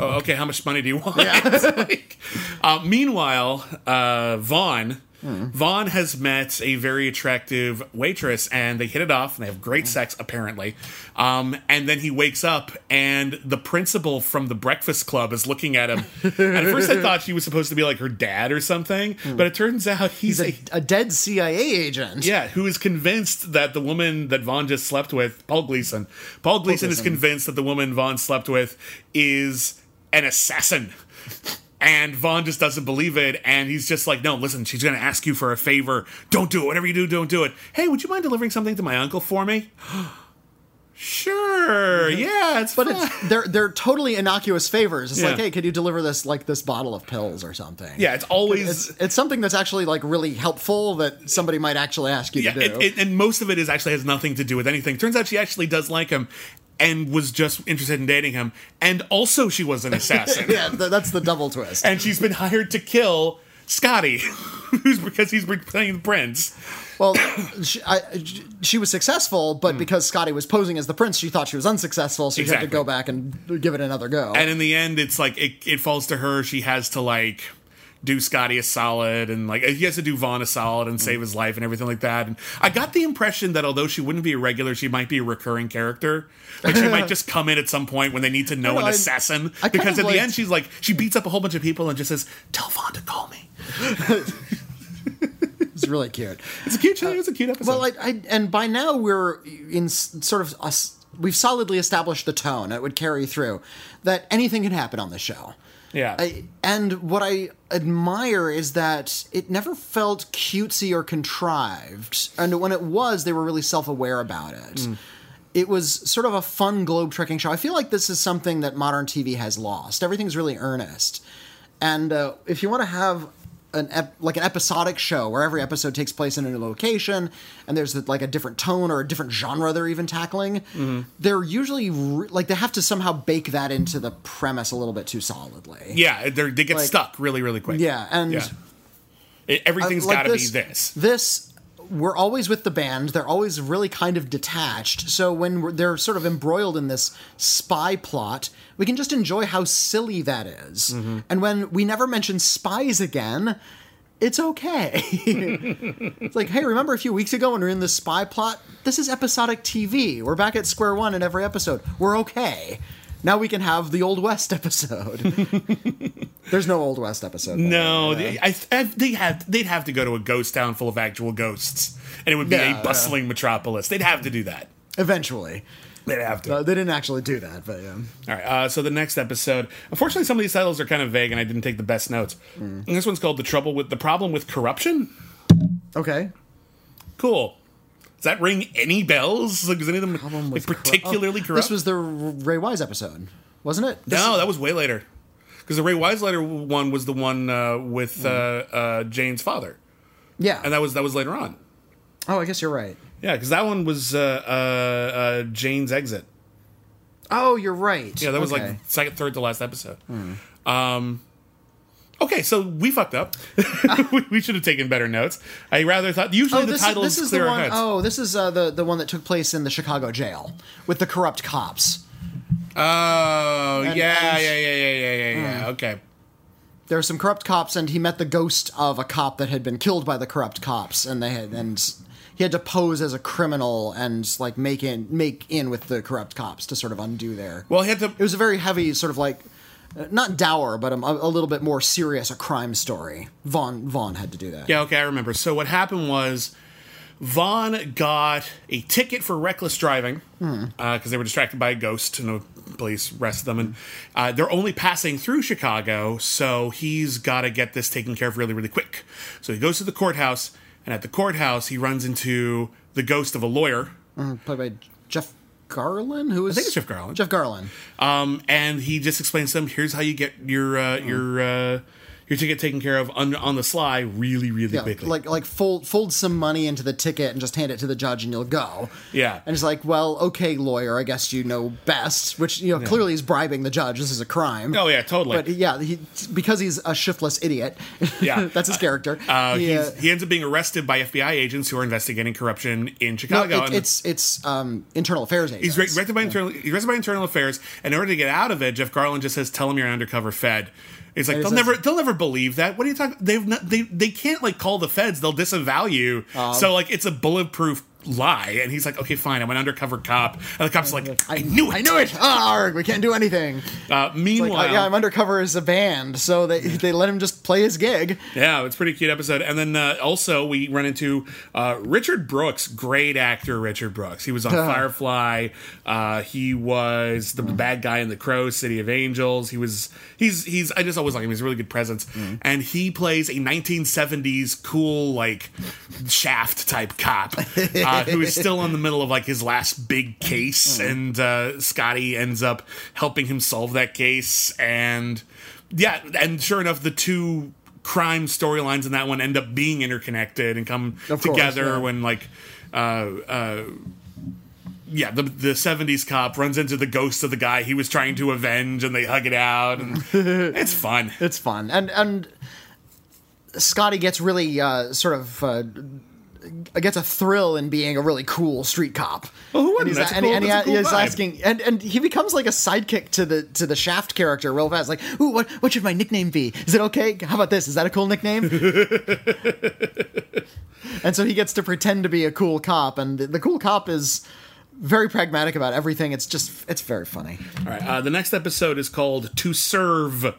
oh, okay, how much money do you want? Like, uh, meanwhile, uh, Vaughn. Hmm. Vaughn has met a very attractive waitress and they hit it off and they have great hmm. sex, apparently. Um, and then he wakes up and the principal from the Breakfast Club is looking at him. and at first I thought she was supposed to be like her dad or something, hmm. but it turns out he's, He's a, a dead CIA agent. yeah, who is convinced that the woman that Vaughn just slept with, Paul Gleason, Paul Gleason is Gleason. convinced that the woman Vaughn slept with is an assassin. And Vaughn just doesn't believe it, and he's just like, "No, listen, she's going to ask you for a favor. Don't do it. Whatever you do, don't do it. Hey, would you mind delivering something to my uncle for me?" sure, yeah, it's But fine. it's they're they're totally innocuous favors. It's Yeah. like, hey, could you deliver this like this bottle of pills or something? yeah, it's always It's it's something that's actually like really helpful that somebody might actually ask you yeah, to do. it, it, and most of it is actually has nothing to do with anything. Turns out she actually does like him and was just interested in dating him, and also she was an assassin, yeah, th- that's the double twist. and she's been hired to kill Scotty, who's because he's playing the prince. Well, she, I, she was successful, but hmm. because Scotty was posing as the prince, she thought she was unsuccessful, so she had to go back and give it another go. And in the end, it's like it, it falls to her. She has to like do Scotty a solid and like he has to do Vaughn a solid and save his life and everything like that. And I got the impression that although she wouldn't be a regular, she might be a recurring character. Like she might just come in at some point when they need to know know, an assassin. I kind because at the end, she's like she beats up a whole bunch of people and just says, "Tell Vaughn to call me." it's really cute. It's a cute. show. Uh, it's a cute episode. Well, I, I and by now we're in sort of us. We've solidly established the tone. It would carry through that anything can happen on the show. Yeah. I, and what I admire is that it never felt cutesy or contrived. And when it was, they were really self aware about it. It was sort of a fun globe trekking show. I feel like this is something that modern TV has lost. Everything's really earnest. And uh, if you want to have an ep- like an episodic show where every episode takes place in a new location and there's like a different tone or a different genre they're even tackling, they're usually re- like they have to somehow bake that into the premise a little bit too solidly. yeah, they get like- stuck really, really quick. Yeah, and yeah. It, everything's Uh, like got to be this. This we're always with the band. They're always really kind of detached. So when we're, they're sort of embroiled in this spy plot, we can just enjoy how silly that is. Mm-hmm. And when we never mention spies again, it's okay. it's like, hey, remember a few weeks ago when we were in this spy plot? This is episodic TV. We're back at square one in every episode. We're okay. Now we can have the Old West episode. There's no Old West episode. No, they, I, I, they have they'd have to go to a ghost town full of actual ghosts, and it would be Yeah, a bustling metropolis. They'd have to do that. Eventually. They'd have to. Uh, they didn't actually do that, but yeah. All right. Uh, so the next episode, unfortunately, some of these titles are kind of vague, and I didn't take the best notes. Mm. And this one's called "The Trouble with the Problem with Corruption." Okay. Cool. Does that ring any bells? Like, is any of them like, with particularly Oh, corrupt? This was the Ray Wise episode, wasn't it? This- no, that was way later. Because the Ray Wise later one was the one uh, with Mm. uh, uh, Jane's father, Yeah. and that was that was later on. oh, I guess you're right. Yeah, because that one was uh, uh, uh, Jane's exit. Oh, you're right. Yeah, that was Okay. Like second, third to last episode. Um, Okay, so we fucked up. we, should have taken better notes. I rather thought usually Oh, the title this is is clear the our one heads. oh this is uh, the the one that took place in the Chicago jail with the corrupt cops. Oh, And- yeah, and- yeah, yeah, yeah, yeah, yeah, yeah. Okay. There were some corrupt cops, and he met the ghost of a cop that had been killed by the corrupt cops, and they had and he had to pose as a criminal and like make in make in with the corrupt cops to sort of undo their. Well, he had to. It was a very heavy sort of like. Uh, Not dour, but a, a little bit more serious, a crime story. Vaughn Vaughn had to do that. Yeah, okay, I remember. So what happened was Vaughn got a ticket for reckless driving because they were distracted by a ghost and the police arrested them. And uh, they're only passing through Chicago, so he's got to get this taken care of really, really quick. So he goes to the courthouse, and at the courthouse, he runs into the ghost of a lawyer. Played by Jeff Garlin, Who is? I think it's Jeff Garland. Jeff Garland. Um, and he just explains to them, here's how you get your uh, your uh, your ticket taken care of on, on the sly really, really Yeah, quickly. like like fold fold some money into the ticket and just hand it to the judge and you'll go. Yeah. And it's like, well, okay, lawyer, I guess you know best. Which you know clearly he's bribing the judge. This is a crime. Oh, yeah, totally. But yeah, he, because he's a shiftless idiot. Yeah. that's his character. Uh, he, he's, uh, he ends up being arrested by FBI agents who are investigating corruption in no, Chicago. it- and it's it's um, internal affairs agents. he's arrested by internal. He's arrested by internal affairs. And in order to get out of it, Jeff Garland just says, "Tell him you're an undercover Fed." He's like, they'll never, they'll never believe that. What are you talking? They've not, they, they can't like call the feds. They'll disavow you. Um, so like, it's a bulletproof lie. And he's like, okay, fine. I'm an undercover cop. And the cop's like, I knew it. I knew it. Ah, arg, we can't do anything. Uh, Like, meanwhile, uh, yeah, I'm undercover as a band, so they they let him just play his gig. Yeah, it's a pretty cute episode. And then uh, also we run into uh, Richard Brooks, great actor Richard Brooks. He was on Firefly. Uh, he was the bad guy in The Crow, City of Angels. He was he's he's I just always like him. He's a really good presence. And he plays a 1970s cool like Shaft type cop uh, who is still in the middle of like his last big case, and uh, Scotty ends up helping him solve that case and yeah, and sure enough, the two crime storylines in that one end up being interconnected and come course, together yeah. when like uh uh yeah, the the '70s cop runs into the ghost of the guy he was trying to avenge, and they hug it out, and it's fun. It's fun, and and Scotty gets really uh, sort of. Uh, gets a thrill in being a really cool street cop. Well, who wouldn't? And he's, That's a and, he- cool- and he- that's a cool he's asking, and, and he becomes like a sidekick to the to the Shaft character real fast. Like, ooh, what what should my nickname be? Is it okay? How about this? Is that a cool nickname? and so he gets to pretend to be a cool cop, and the, the cool cop is very pragmatic about everything. It's just it's very funny. All right, uh, the next episode is called "To Serve."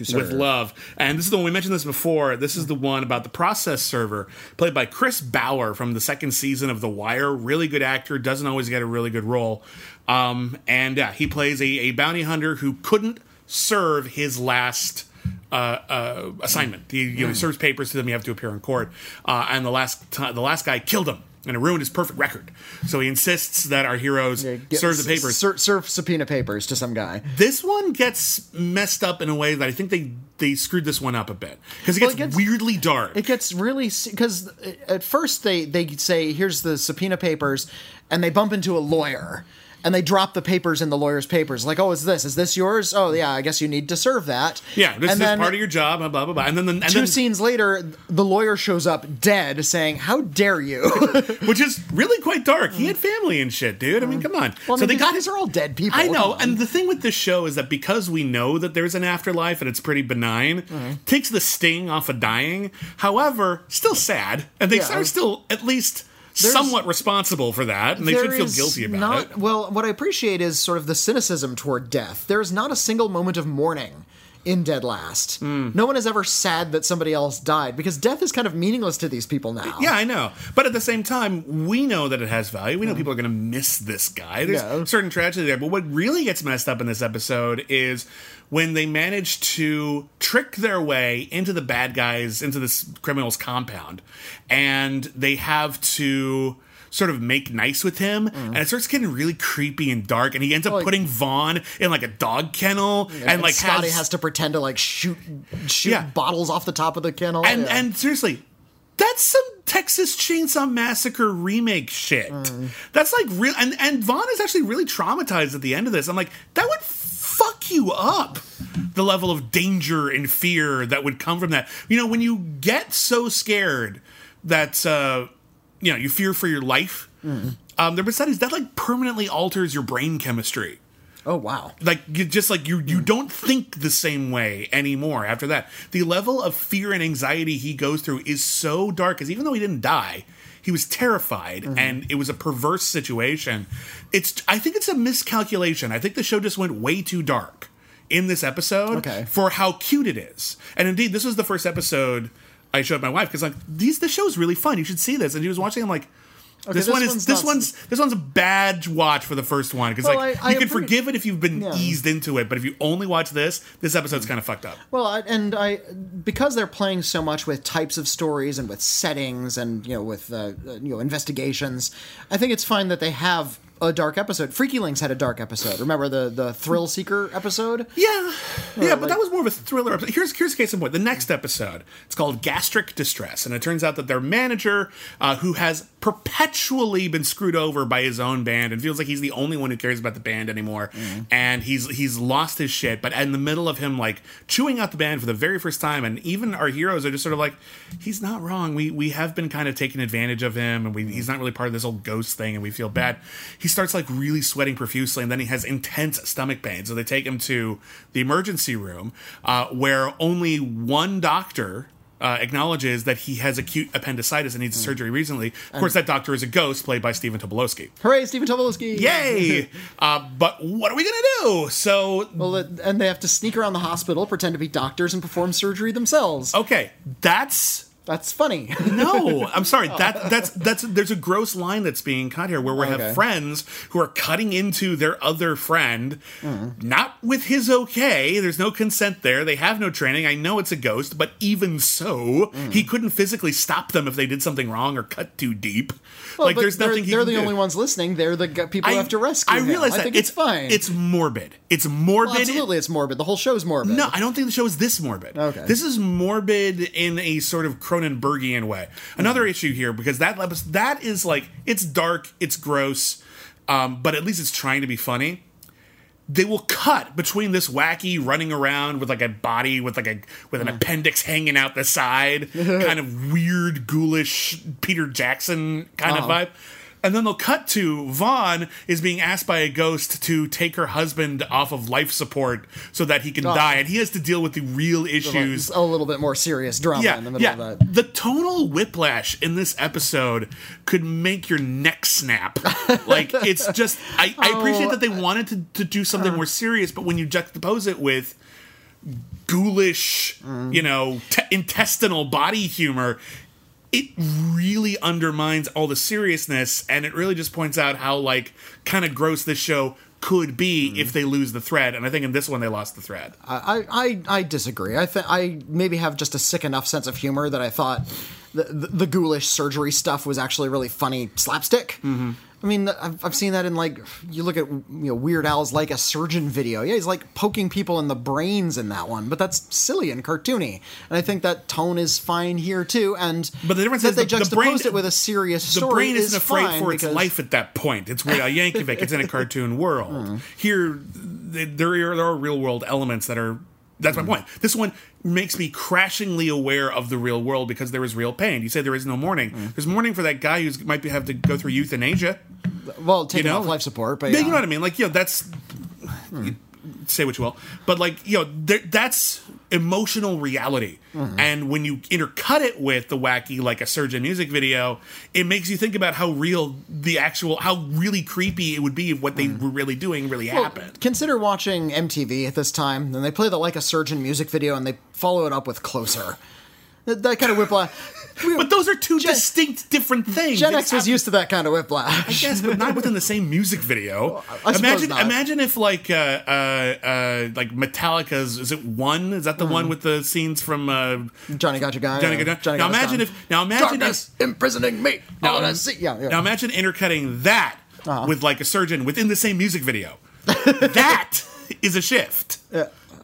With love, and this is the one we mentioned this before. This is the one about the process server, played by Chris Bauer from the second season of The Wire. Really good actor, doesn't always get a really good role, um, and yeah, he plays a, a bounty hunter who couldn't serve his last uh, uh, assignment. He you know, serves papers to them. You have to appear in court, uh, and the last ti- the last guy killed him, and it ruined his perfect record. So he insists that our heroes Get- serve the papers. Ser- serve subpoena papers to some guy. This one gets messed up in a way that I think they they screwed this one up a bit because it Well, it gets- weirdly dark. It gets really because at first they they say here's the subpoena papers, and they bump into a lawyer. And they drop the papers in the lawyer's papers, like, "Oh, is this? Is this yours? Oh, yeah. I guess you need to serve that." yeah, this and is part of your job. Blah blah blah. And then, the, and two then scenes later, the lawyer shows up dead, saying, "How dare you?" which is really quite dark. He had family and shit, dude. I mean, come on. Well, I mean, these, these are all dead people. I know, and the thing with this show is that because we know that there's an afterlife and it's pretty benign, Mm-hmm. takes the sting off of dying. However, still sad, and they Yeah. are still at least somewhat responsible for that, and they should feel guilty about not, it. Well, what I appreciate is sort of the cynicism toward death. There is not a single moment of mourning in Dead Last. Hmm. No one is ever sad that somebody else died because death is kind of meaningless to these people now. Yeah, I know. But at the same time, we know that it has value. We know people are going to miss this guy. There's Yeah. certain tragedy there. But what really gets messed up in this episode is when they manage to trick their way into the bad guys, into this criminal's compound, and they have to sort of make nice with him mm. and it starts getting really creepy and dark and he ends up Like- putting Vaughn in like a dog kennel and, And, like Scotty has, has, to pretend to like shoot shoot Yeah. bottles off the top of the kennel. and yeah. and seriously, that's some Texas Chainsaw Massacre remake shit. Mm. That's like real, and and Vaughn is actually really traumatized at the end of this. I'm like, that would fuck you up. the level of danger and fear that would come from that. You know, when you get so scared that uh, you know you fear for your life, um, there been studies that like permanently alters your brain chemistry Oh wow. like you just like you you hmm. don't think the same way anymore after that. The level of fear and anxiety he goes through is so dark because even though he didn't die he was terrified mm-hmm. and it was a perverse situation. It's i think it's a miscalculation. I think the show just went way too dark in this episode Okay. for how cute it is. And indeed this was the first episode i showed my wife because like these the show's really fun. You should see this. And she was watching i'm like this, this one is one's this one's this one's a bad watch for the first one because Well, like I- I you can appre- forgive it if you've been Yeah. eased into it, but if you only watch this, this episode's kind of fucked up. Well, I, and I because they're playing so much with types of stories and with settings and you know with uh, uh, you know investigations, I think it's fine that they have a dark episode. FreakyLinks had a dark episode. Remember the the Thrill Seeker episode? Yeah, yeah, but like- that was more of a thriller episode. Here's here's a case in point. The next episode, it's called Gastric Distress, and it turns out that their manager, uh, who has perpetually been screwed over by his own band and feels like he's the only one who cares about the band anymore, and he's he's lost his shit. But in the middle of him like chewing out the band for the very first time, and even our heroes are just sort of like, he's not wrong. We we have been kind of taking advantage of him, and we, he's not really part of this old ghost thing, and we feel bad. He starts like really sweating profusely, and then he has intense stomach pain. So they take him to the emergency room, uh, where only one doctor. Uh, acknowledges that he has acute appendicitis and needs surgery recently. Of course, that doctor is a ghost played by Stephen Tobolowsky. Hooray, Stephen Tobolowsky! Yay! uh, but what are we gonna do? So, Well, and they have to sneak around the hospital, pretend to be doctors, and perform surgery themselves. okay, that's That's funny. no, I'm sorry. That that's that's there's a gross line that's being cut here where we Okay. have friends who are cutting into their other friend, Mm-hmm. not with his okay. There's no consent there. They have no training. I know it's a ghost, but even so, Mm. he couldn't physically stop them if they did something wrong or cut too deep. Well, like there's they're, nothing he They're can the do. only ones listening. They're the people who have to rescue I him. realize I that think it's, fine. It's morbid. It's morbid. Well, absolutely, it's morbid. The whole show's morbid. No, I don't think the show is this morbid. Okay. This is morbid in a sort of Cronenbergian way. Another Hmm. issue here because that that is like it's dark, it's gross, um, but at least it's trying to be funny. They will cut between this wacky running around with like a body with like a with an appendix hanging out the side, kind of weird, ghoulish Peter Jackson kind of Uh-huh. vibe. And then they'll cut to Vaughn is being asked by a ghost to take her husband off of life support so that he can Oh. die, and he has to deal with the real issues. a little bit more serious drama Yeah, in the middle yeah. of that. The tonal whiplash in this episode could make your neck snap. like it's just, I, I Oh. appreciate that they wanted to, to do something more serious, but when you juxtapose it with ghoulish, Mm. you know, te- intestinal body humor, it really undermines all the seriousness, and it really just points out how like kind of gross this show could be Mm. if they lose the thread. And I think in this one they lost the thread. I, I, I disagree. I think I maybe have just a sick enough sense of humor that I thought the, the, the ghoulish surgery stuff was actually really funny slapstick. Mm-hmm. I mean, I've, I've seen that in like you look at you know Weird Al's like a surgeon video. Yeah, he's like poking people in the brains in that one, but that's silly and cartoony. And I think that tone is fine here too. And But the difference that is they the- the juxtaposed brain- it with a serious story. the brain is isn't afraid for its because- life at that point. It's Weird Al Yankovic. it's in a cartoon world. Hmm. Here, there are, there are real world elements that are. That's my mm-hmm. point. This one makes me crashingly aware of the real world because there is real pain. You say there is no mourning. Mm. There's mourning for that guy who's might be, have to go through euthanasia. Well, taking know? off life support, but Yeah, you know what I mean. Like, you know, that's hmm. say what you will, but like, you know, there, that's emotional reality. Mm-hmm. And when you intercut it with the wacky, like a surgeon music video, it makes you think about how real the actual, how really creepy it would be if what they mm-hmm. were really doing really happened. Consider watching MTV at this time, and they play the Like a Surgeon music video, and they follow it up with Closer. That, kind of whiplash. But those are two Gen- distinct different things. Gen X was used to that kind of whiplash. I guess, but not within the same music video. I imagine, not. imagine if like uh, uh, uh, like Metallica's is it one? Is that the one with the scenes from uh, Johnny got your guy. Johnny uh, Got- Johnny now imagine gone. if now imagine Darkness if, imprisoning me. Now- see, yeah, yeah. now imagine intercutting that Uh-huh. with like a surgeon within the same music video. that is a shift.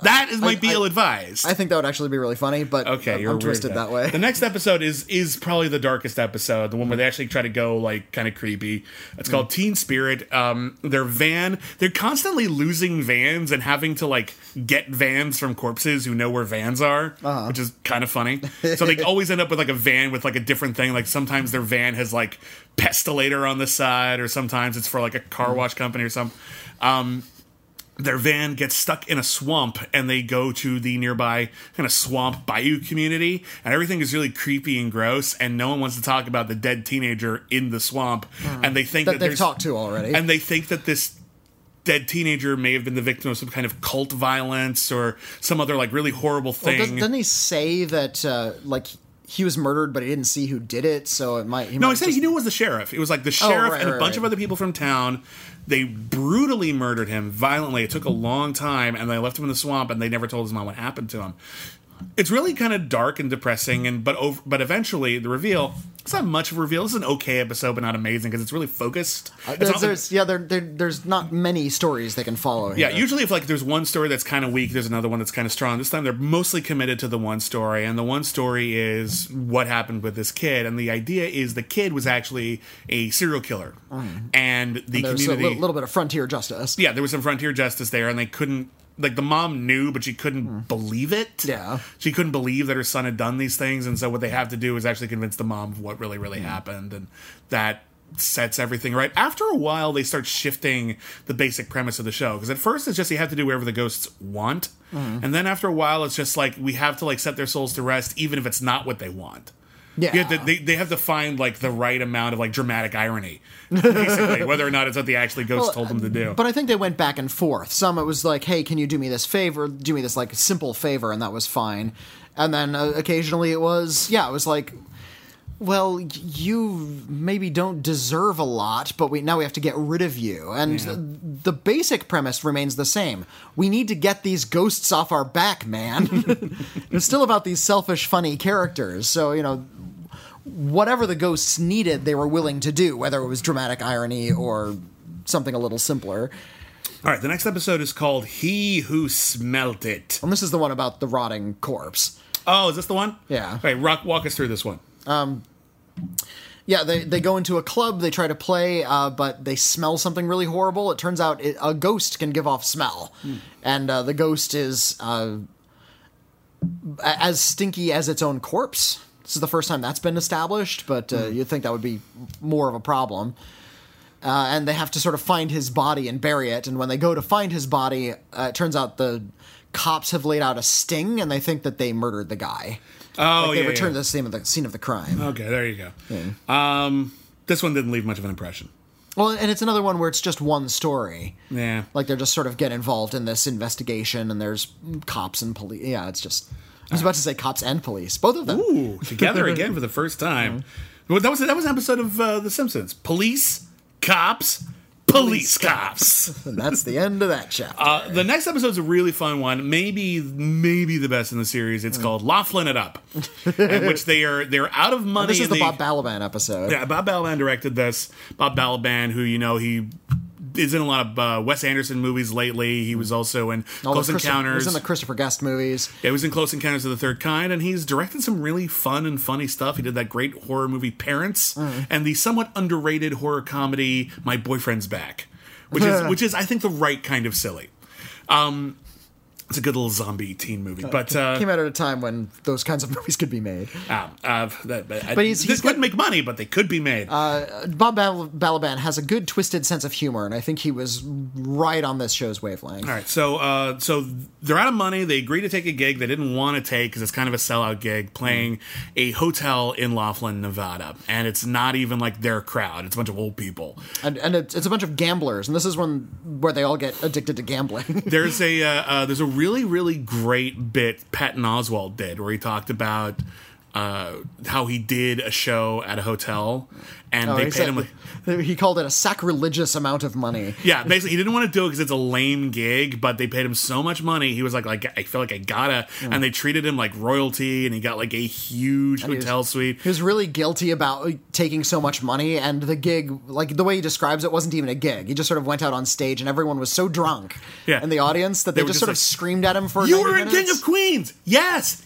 That is might be I- ill advised. I think that would actually be really funny, but Okay, I'm, you're I'm twisted guy. that way. The next episode is is probably the darkest episode, the one where they actually try to go like kind of creepy. It's called Teen Spirit. Um, their van, they're constantly losing vans and having to like get vans from corpses who know where vans are, Uh-huh. which is kind of funny. so they always end up with like a van with like a different thing. Like sometimes their van has like pestilator on the side, or sometimes it's for like a car Mm-hmm. wash company or something. Um, their van gets stuck in a swamp and they go to the nearby kind of swamp bayou community and everything is really creepy and gross and no one wants to talk about the dead teenager in the swamp. And they think that that, they've talked to already. and they think that this dead teenager may have been the victim of some kind of cult violence or some other like really horrible Well, thing doesn't, doesn't he say that uh, like he was murdered, but he didn't see who did it? So it might. He No, might he said just- he knew it was the sheriff. It was like the oh, sheriff right, and a right, bunch of other people from town. They brutally murdered him violently. It took a long time, and they left him in the swamp, and they never told his mom what happened to him. It's really kind of dark and depressing, and but over, but eventually the reveal. It's not much of a reveal. This is an okay episode, but not amazing because it's really focused. Uh, There's, like- there's yeah, there, there, there's not many stories they can follow. yeah, usually if like there's one story that's kind of weak, there's another one that's kind of strong. This time they're mostly committed to the one story, and the one story is what happened with this kid, and the idea is the kid was actually a serial killer, and the community a little, little bit of frontier justice. yeah, there was some frontier justice there, and they couldn't. Like the mom knew, but she couldn't believe it. Yeah. she couldn't believe that her son had done these things, and so what they have to do is actually convince the mom of what really, Hmm. really happened, and that sets everything right. After a while, they start shifting the basic premise of the show because at first it's just you have to do whatever the ghosts want, Hmm. and then after a while it's just like we have to like set their souls to rest, even if it's not what they want. Yeah. You have to, they, they have to find like the right amount of like dramatic irony, basically, whether or not it's what the actually ghosts told them to do. But I think they went back and forth. Some it was like, "Hey, can you do me this favor? Do me this like simple favor," and that was fine. And then uh, occasionally it was, yeah, it was like, "Well, you maybe don't deserve a lot, but we now we have to get rid of you." And Yeah. the basic premise remains the same. We need to get these ghosts off our back, man. it's still about these selfish, funny characters. So you know, whatever the ghosts needed, they were willing to do, whether it was dramatic irony or something a little simpler. All right, the next episode is called "He Who Smelt It." And this is the one about the rotting corpse. Oh, is this the one? Yeah. Okay, rock, walk us through this one. Yeah, they, they go into a club, they try to play, uh, but they smell something really horrible. It turns out it, a ghost can give off smell. And uh, the ghost is uh, as stinky as its own corpse. This is the first time that's been established, but uh, you'd think that would be more of a problem. Uh, and they have to sort of find his body and bury it. And when they go to find his body, uh, it turns out the cops have laid out a sting, and they think that they murdered the guy. Oh, Like they yeah, returned yeah. to the scene of the scene of the crime. Okay, there you go. Um, this one didn't leave much of an impression. Well, and it's another one where it's just one story. Yeah. Like they're just sort of get involved in this investigation, and there's cops and police. Yeah, it's just. I was about to say cops and police, both of them. Ooh, together again for the first time. Well, that was that was an episode of uh, The Simpsons. Police, cops, police cops. And that's the end of that chapter. Uh, the next episode's a really fun one. Maybe maybe the best in the series. It's called Laughlin' It Up, in which they are they're out of money. this is and the they- Bob Balaban episode. Yeah, Bob Balaban directed this. Bob Balaban, who you know he is in a lot of uh, Wes Anderson movies lately. He was also in All Close Encounters. He was in the Christopher Guest movies. Yeah, he was in Close Encounters of the Third Kind, and he's directed some really fun and funny stuff. He did that great horror movie Parents, Mm. and the somewhat underrated horror comedy My Boyfriend's Back, which is which is I think the right kind of silly. Um, it's a good little zombie teen movie, but uh, Came out at a time when those kinds of movies could be made. uh, uh, that, but, But he's- this couldn't make money, but they could be made. Bob Bal- Balaban has a good twisted sense of humor, and I think he was right on this show's wavelength. All right, so uh, so they're out of money. They agree to take a gig they didn't want to take because it's kind of a sellout gig, playing a hotel in Laughlin, Nevada, and it's not even like their crowd. It's a bunch of old people. And, and it's, it's a bunch of gamblers, and this is when where they all get addicted to gambling. There's a uh, uh, there's a really really great bit Patton Oswalt did where he talked about uh, how he did a show at a hotel, and Oh, they paid him. Like, he called it a sacrilegious amount of money. yeah, basically, he didn't want to do it because it's a lame gig, but they paid him so much money. He was like, like I feel like I gotta, and they treated him like royalty, and he got like a huge he was- hotel suite. He was really guilty about taking so much money, and the gig, like the way he describes it, wasn't even a gig. He just sort of went out on stage, and everyone was so drunk Yeah. in the audience that they, were just just sort like, of screamed at him for You were in King of Queens. Yes.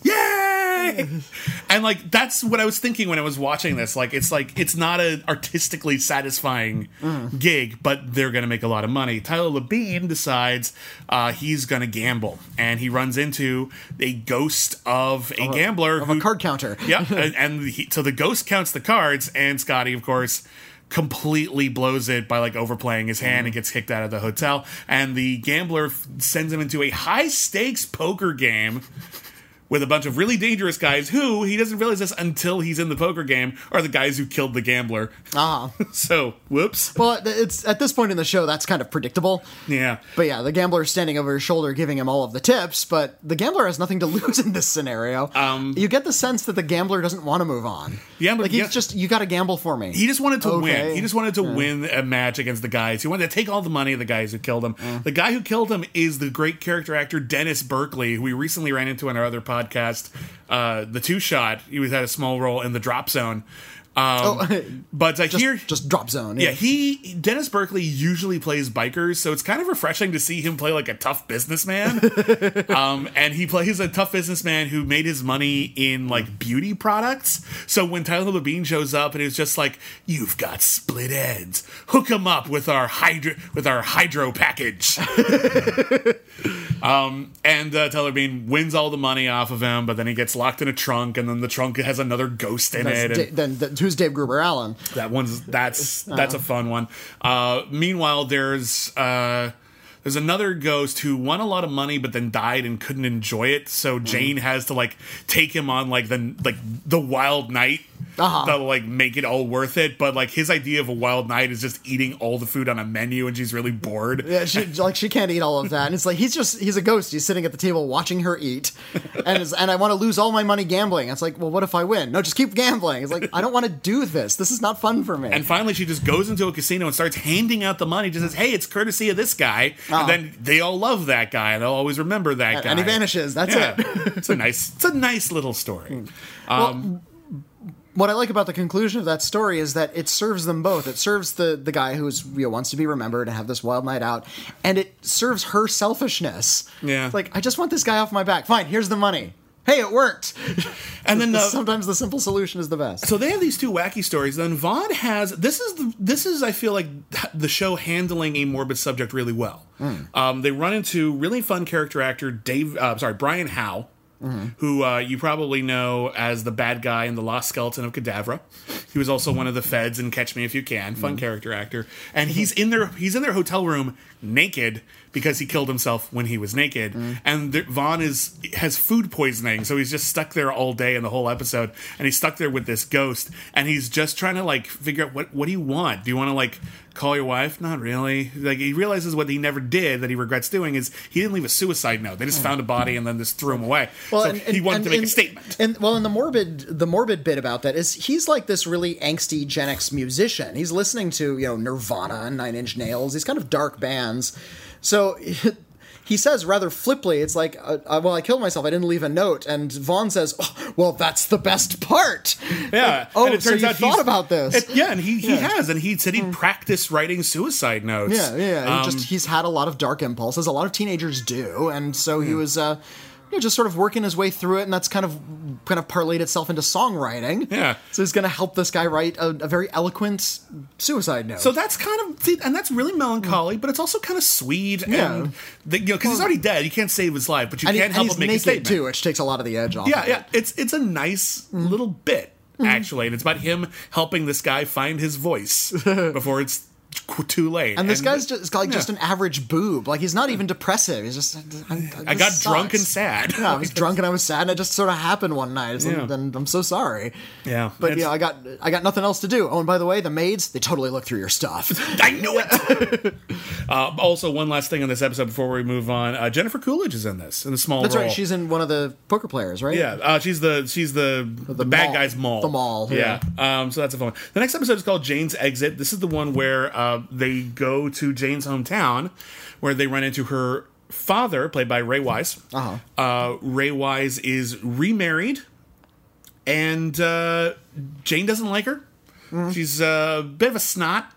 Yay! and like that's what I was thinking when I was watching this. Like it's like it's not an artistically satisfying Mm. gig, but they're gonna make a lot of money. Tyler Labine decides uh, he's gonna gamble, and he runs into a ghost of a gambler of who a card counter. yeah, and, and he, so the ghost counts the cards, and Scotty, of course, completely blows it by like overplaying his hand and gets kicked out of the hotel. And the gambler f- sends him into a high stakes poker game. With a bunch of really dangerous guys who he doesn't realize this until he's in the poker game are the guys who killed the gambler. Ah. So, whoops. Well, it's at this point in the show that's kind of predictable. Yeah. But yeah, the gambler is standing over his shoulder giving him all of the tips, but the gambler has nothing to lose in this scenario. Um, you get the sense that the gambler doesn't want to move on. Yeah, like he's yeah. just you got to gamble for me. He just wanted to Okay. win. He just wanted to win a match against the guys. He wanted to take all the money of the guys who killed him. The guy who killed him is the great character actor Dennis Burkley, who we recently ran into on our other podcast, uh, The Two Shot. He was had a small role in the Drop Zone. Um, but uh, just, here, just drop zone. yeah, he Dennis Burkley usually plays bikers, so it's kind of refreshing to see him play like a tough businessman. um, and he plays a tough businessman who made his money in like beauty products. So when Tyler Labine shows up and it's just like, "You've got split ends, hook him up with our hydro with our hydro package." um, and uh, Tyler Bean wins all the money off of him, but then he gets locked in a trunk, and then the trunk has another ghost in That's it. And- then th- who's Dave Gruber Allen? that one's that's that's a fun one. Uh, meanwhile, there's uh, there's another ghost who won a lot of money but then died and couldn't enjoy it. So Jane has to like take him on like the like the wild night. Uh-huh. That'll like make it all worth it, but like his idea of a wild night is just eating all the food on a menu, and she's really bored. Yeah, she like she can't eat all of that. And it's like he's just he's a ghost. He's sitting at the table watching her eat, and is, and I want to lose all my money gambling. It's like, well, what if I win? No, just keep gambling. It's like I don't want to do this. This is not fun for me. And finally, she just goes into a casino and starts handing out the money. Just says, "Hey, it's courtesy of this guy." And then they all love that guy, and they'll always remember that guy. Oh. and he vanishes. That's Yeah. it. it's a nice, it's a nice little story. Um, what I like about the conclusion of that story is that it serves them both. It serves the the guy who's you know, wants to be remembered and have this wild night out, and it serves her selfishness. Yeah. It's like I just want this guy off my back. Fine, here's the money. Hey, it worked. and then the, Sometimes the simple solution is the best. so they have these two wacky stories. Then Vaughn has this is the, this is I feel like the show handling a morbid subject really well. Um, they run into really fun character actor Dave. Uh, sorry, Brian Howe. Mm-hmm. Who uh, you probably know as the bad guy in the Lost Skeleton of Cadavra? He was also one of the feds in Catch Me If You Can. Fun mm-hmm. character actor, and he's in their he's in their hotel room naked because he killed himself when he was naked. Mm. And there, Vaughn is has food poisoning, so he's just stuck there all day in the whole episode, and he's stuck there with this ghost, and he's just trying to like figure out what what do you want? Do you want to like call your wife? Not really. Like he realizes what he never did that he regrets doing is he didn't leave a suicide note. They just hmm. found a body and then just threw him away. so he wanted to make a statement. And well, and the morbid, the morbid bit about that is he's like this really angsty Gen X musician. He's listening to you know Nirvana and Nine Inch Nails, these kind of dark bands. So. He says rather flippantly, "It's like, uh, uh, well, I killed myself. I didn't leave a note." And Vaughn says, oh, "Well, that's the best part." Yeah. oh, and it so turns you out thought about this? it- yeah, and he, he Yeah. Hmm. has, and he said he practiced writing suicide notes. Yeah, yeah. He Um, just he's had a lot of dark impulses. A lot of teenagers do, and so he was, uh, you know, just sort of working his way through it, and that's kind of kind of parlayed itself into songwriting. Yeah. So he's going to help this guy write a, a very eloquent suicide note. So that's kind of, and that's really melancholy, but it's also kind of sweet. Yeah. And, the, you know, because he's already dead. You can't save his life, but you and, can't and help him make a statement. too, which takes a lot of the edge off. Yeah, of yeah. It. It's it's a nice mm-hmm. little bit mm-hmm. actually, and it's about him helping this guy find his voice before it's too late. And this guy's just like just an average boob. Like he's not even depressive. He's just. I, I got drunk and sad. Yeah, I was drunk and I was sad, and it just sort of happened one night. Yeah. And, and I'm so sorry. Yeah, But yeah, I got I got nothing else to do. Oh, and by the way, the maids they totally look through your stuff. I knew it. uh, also, one last thing on this episode before we move on: uh, Jennifer Coolidge is in this in a small That's role. right. She's in one of the poker players, right? Yeah, uh, she's the she's the the, bad mall- guy's mall. the mall, Yeah. Um, so that's a fun one. The next episode is called Jane's Exit. This is the one where uh, they go to Jane's hometown, where they run into her father, played by Ray Wise. Uh-huh. Uh, Ray Wise is remarried, and uh, Jane doesn't like her. She's a bit of a snot,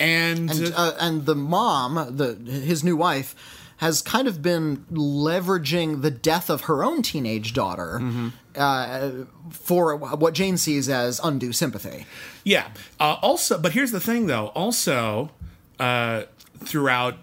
and, and uh, and the mom, the his new wife, has kind of been leveraging the death of her own teenage daughter Mm-hmm. uh, for what Jane sees as undue sympathy. Yeah. Uh, also, but here's the thing, though. Also, uh, throughout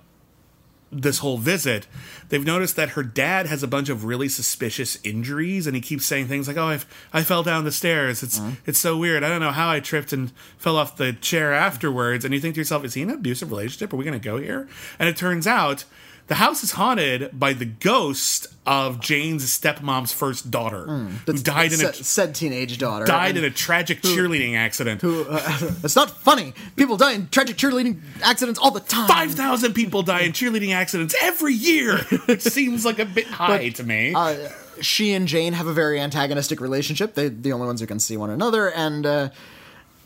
this whole visit, they've noticed that her dad has a bunch of really suspicious injuries, and he keeps saying things like, "Oh, I, I fell down the stairs. It's it's so weird. I don't know how I tripped and fell off the chair afterwards." And you think to yourself, "Is he in an abusive relationship? Are we going to go here?" And it turns out. The house is haunted by the ghost of Jane's stepmom's first daughter, who died in a said, teenage daughter died in a tragic cheerleading accident. It's not funny. People die in tragic cheerleading accidents all the time. Five thousand people die in cheerleading accidents every year, which seems like a bit high to me. Uh, she and Jane have a very antagonistic relationship. They're the only ones who can see one another, and uh,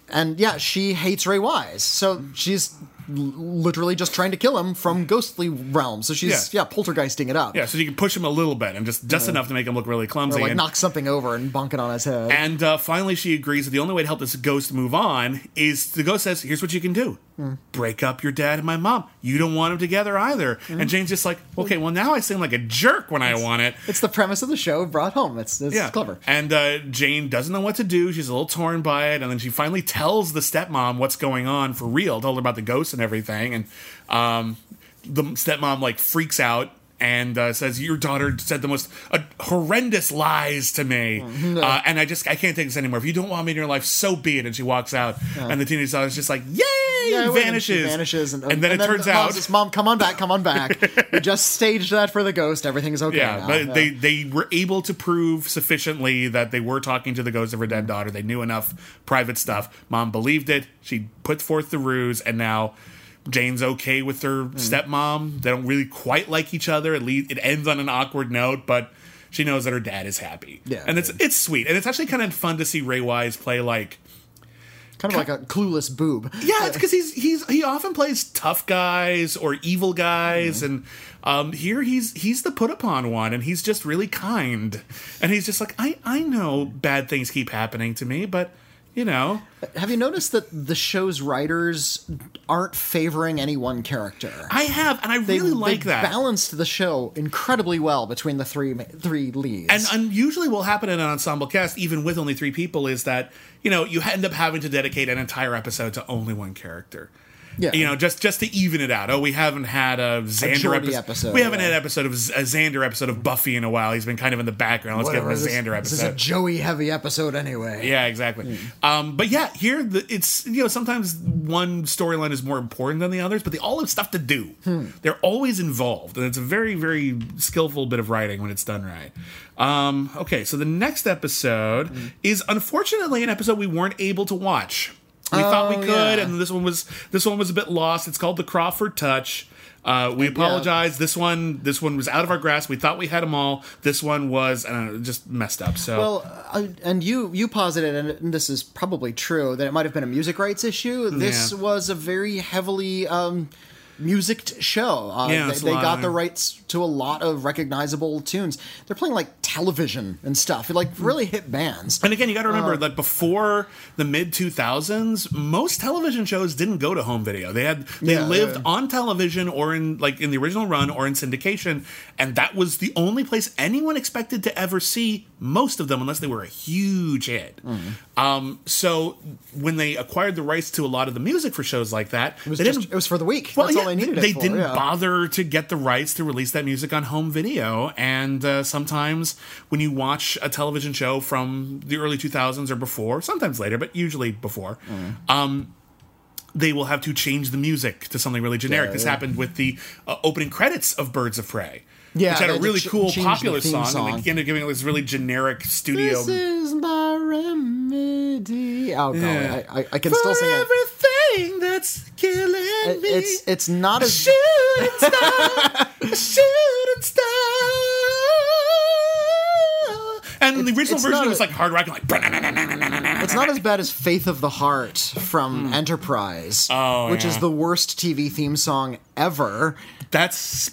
and yeah, she hates Ray Wise, so she's literally just trying to kill him from ghostly realms. So she's yeah, Yeah. poltergeisting it up. yeah, so you can push him a little bit and just just enough to make him look really Or clumsy. like and knock something over and bonk it on his head. and uh, finally, she agrees that the only way to help this ghost move on is the ghost says, "Here's what you can do: Hmm. break up your dad and my mom. You don't want them together either." Hmm. And Jane's just like, "Okay, well now I seem like a jerk when I want it." it's the premise of the show brought home. It's, it's Yeah, clever. And uh, Jane doesn't know what to do. She's a little torn by it, and then she finally tells the stepmom what's going on for real. Told her about the ghost and everything, and um, the stepmom like freaks out and uh, says, "Your daughter said the most uh, horrendous lies to me, uh, and I just I can't take this anymore. If you don't want me in your life, so be it." And she walks out, and the teenage daughter's just like, "Yay!" Yeah, and vanishes, She vanishes, and, then it turns the mom's out just, "Mom, come on back, come on back. we just staged that for the ghost. Everything's okay Yeah, now." but Yeah. they they were able to prove sufficiently that they were talking to the ghost of her dead daughter. They knew enough private stuff. Mom believed it. She put forth the ruse, and now Jane's okay with her Hmm. stepmom. They don't really quite like each other. At least it ends on an awkward note, but she knows that her dad is happy. Yeah, and it's it's sweet, and it's actually kind of fun to see Ray Wise play like. kind of like a clueless boob. Yeah, it's because he's he's he often plays tough guys or evil guys, and um, here he's he's the put upon one, and he's just really kind, and he's just like I I know bad things keep happening to me, but you know Have you noticed that the show's writers aren't favoring any one character? I have, and I they, really like they that. balanced the show incredibly well between the three three leads. and unusually will happen in an ensemble cast, even with only three people, is that you know you end up having to dedicate an entire episode to only one character. Yeah. you know, just just to even it out. Oh, we haven't had a Xander Geordie episode. episode, We haven't yeah. had an episode of a Xander episode of Buffy in a while. He's been kind of in the background. Let's Whatever, give him a this- episode. This is a. Joey heavy episode anyway. Yeah, exactly. Um, but yeah, here the, it's you know sometimes one storyline is more important than the others, but they all have stuff to do. They're always involved, and it's a very very skillful bit of writing when it's done right. Um, okay, so the next episode is unfortunately an episode we weren't able to watch. We thought we Oh, could, yeah. and this one was this one was a bit lost. It's called the Crawford Touch. Uh, we apologize. This one, this one was out of our grasp. We thought we had them all. This one was uh, just messed up. So Well, uh, and you you posited, and this is probably true, that it might have been a music rights issue. This Yeah. was a very heavily um, musicked show. Uh, Yeah, they, they got of- the rights to a lot of recognizable tunes. They're playing like television and stuff, like really hit bands. And again, you got to Uh, remember that before the mid 2000s, most television shows didn't go to home video. They had they Yeah, lived yeah. on television or in like in the original run or in syndication, and that was the only place anyone expected to ever see most of them unless they were a huge hit. Mm-hmm. Um, so when they acquired the rights to a lot of the music for shows like that, It was just it was for the week. well, That's yeah, needed They for. didn't yeah. bother to get the rights to release that music on home video. And uh, sometimes when you watch a television show from the early 2000s or before, sometimes later, but usually before, Mm-hmm. um, they will have to change the music to something really generic. Yeah, this yeah. happened with the uh, opening credits of Birds of Prey. Yeah, which had a really ch- cool, popular song, song. and they ended up giving it this really generic studio. This is my remedy. Oh god, Yeah. I, I, I can still For sing it. everything that's killing me. It's it's not as shooting star, a shooting star. And the original version not was like hard rock and like. it's not as bad as Faith of the Heart from Enterprise, Hmm. Oh, which is the worst TV theme song ever. That's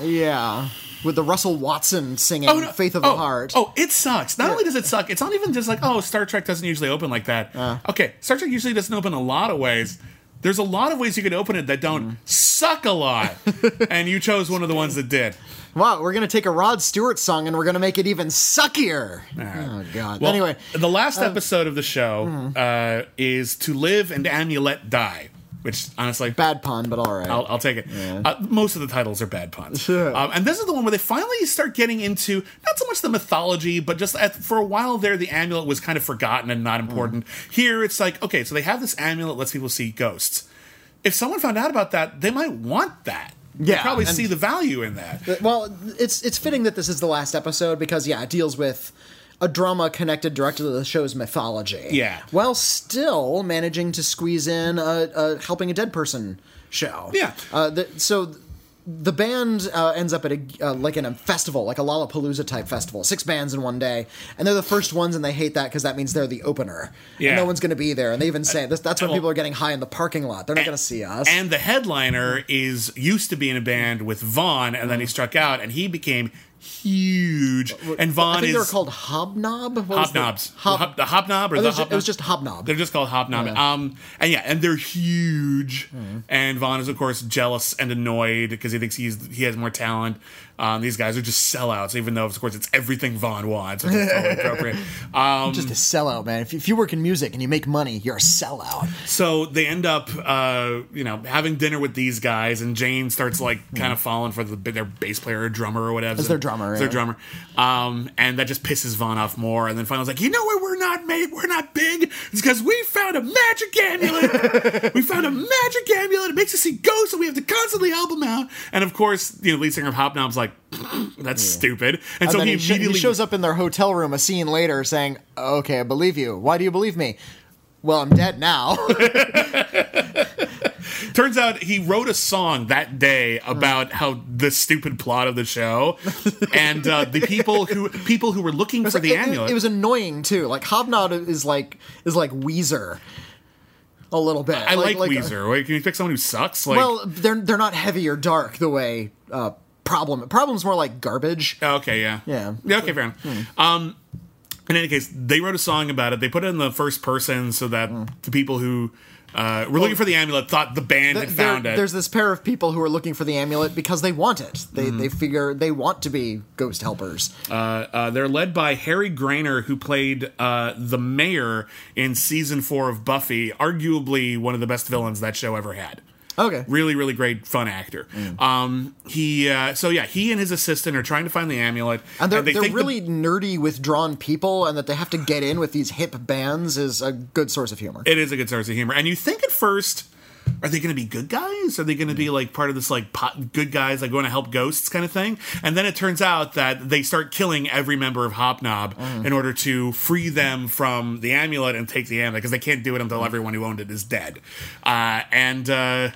Yeah, with the Russell Watson singing oh, no. Faith of oh, the Heart. Oh, it sucks. Not only does it suck, it's not even just like oh, Star Trek doesn't usually open like that. Uh. okay, Star Trek usually doesn't open a lot of ways. There's a lot of ways you could open it that don't Mm. suck a lot, and you chose one of the ones that did. Wow, we're gonna take a Rod Stewart song and we're gonna make it even suckier. Oh god. Well, anyway, uh, the last episode of the show hmm. uh, is "To Live and Amulet Die," which honestly, bad pun, but all right. I'll, I'll take it. Uh, most of the titles are bad puns, um, and this is the one where they finally start getting into not so much the mythology, but just at, for a while there, the amulet was kind of forgotten and not important. Here, it's like okay, so they have this amulet lets people see ghosts. If someone found out about that, they might want that. Yeah, probably see the value in that. Well, it's it's fitting that this is the last episode because yeah, it deals with a drama connected directly to the show's mythology. Yeah. while still managing to squeeze in a, a helping a dead person show. Yeah. Uh, the, so the band uh, ends up at a uh, like in a festival, like a Lollapalooza type festival. Six bands in one day, and they're the first ones, and they hate that because that means they're the opener. Yeah. And no one's going to be there, and they even say this, that's when well- people are getting high in the parking lot. They're not going to see us. And the headliner is used to be in a band with Vaughn, and then he struck out, and he became huge. And Vaughn I think is they were called Hobnob. What the- Hobnobs. Hob- the, the hobnob or Oh, the it was hobnob? it was just Hobnob. They're just called hobnob. Um, and yeah, and they're huge. Mm-hmm. And Vaughn is of course jealous and annoyed because he thinks he's he has more talent. Um, these guys are just sellouts, even though of course it's everything Vaughn wants, which is totally appropriate. Um, just a sellout, man. If, if you work in music and you make money, you're a sellout. so they end up, uh, you know, having dinner with these guys, and Jane starts like kind of falling for the, their bass player or drummer or whatever. As their drummer, As their drummer. Um, and that just pisses Vaughn off more. And then finally, like, you know why we're not made, we're not big? It's because we found a magic amulet. we found a magic amulet. It makes us see ghosts, and we have to constantly help them out. And of course, you know, lead singer of Hobnob's like, that's stupid. And, so he immediately he shows up in their hotel room a scene later saying, Okay, I believe you. Why do you believe me? Well, I'm dead now. Turns out he wrote a song that day about how the stupid plot of the show, and uh, the people who people who were looking for the it, it- amulet. it was annoying too. Like Hobnob is like is like Weezer. A little bit. I like, uh, Weezer. Wait, can you pick someone who sucks? Like, well, they're they're not heavy or dark the way uh, problem. Problem's more like garbage. okay, yeah, Yeah. yeah. Okay, fair enough. Um, in any case, they wrote a song about it. They put it in the first person so that the people who uh, were looking for the amulet thought the band had There- found it. There's this pair of people who are looking for the amulet because they want it. They Mm-hmm. they figure they want to be ghost helpers. Uh, they're led by Harry Groener, who played uh, the mayor in season four of Buffy, arguably one of the best villains that show ever had. Okay. Really, really great, fun actor. Um, he, uh, so yeah, he and his assistant are trying to find the amulet, And they're, they they're think the- really nerdy, withdrawn people, and that they have to get in with these hip bands is a good source of humor. it is a good source of humor. And you think at first, are they going to be good guys? Are they going to be like part of this like pot, good guys like going to help ghosts kind of thing? And then it turns out that they start killing every member of Hobnob in order to free them from the amulet and take the amulet because they can't do it until everyone who owned it is dead. Uh, and uh,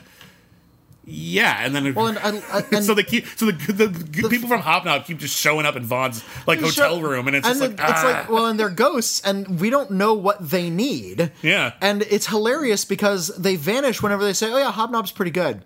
yeah, and then Well, and, and, and so they keep so the, the, the people from Hobnob keep just showing up in Vaughn's like hotel room, and it's just like, it's ah. like well, and they're ghosts, and we don't know what they need. Yeah. and it's hilarious because they vanish whenever they say, "Oh yeah, Hobnob's pretty good."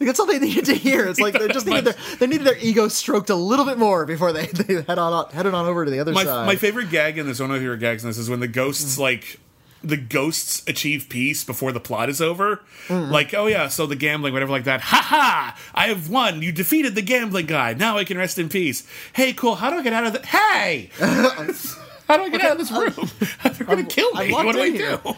Like that's all they needed to hear. It's like they just needed their they needed their ego stroked a little bit more before they, they head on headed on over to the other my, side. my favorite gag in this, one of your favorite gags in this is when the ghosts like the ghosts achieve peace before the plot is over. Like, oh yeah, so the gambling, whatever, like that. Ha ha! I have won. You defeated the gambling guy. Now I can rest in peace. Hey, cool. How do I get out of the? Hey, how do I get out of this room? They're gonna kill I'm me. What do I here. do?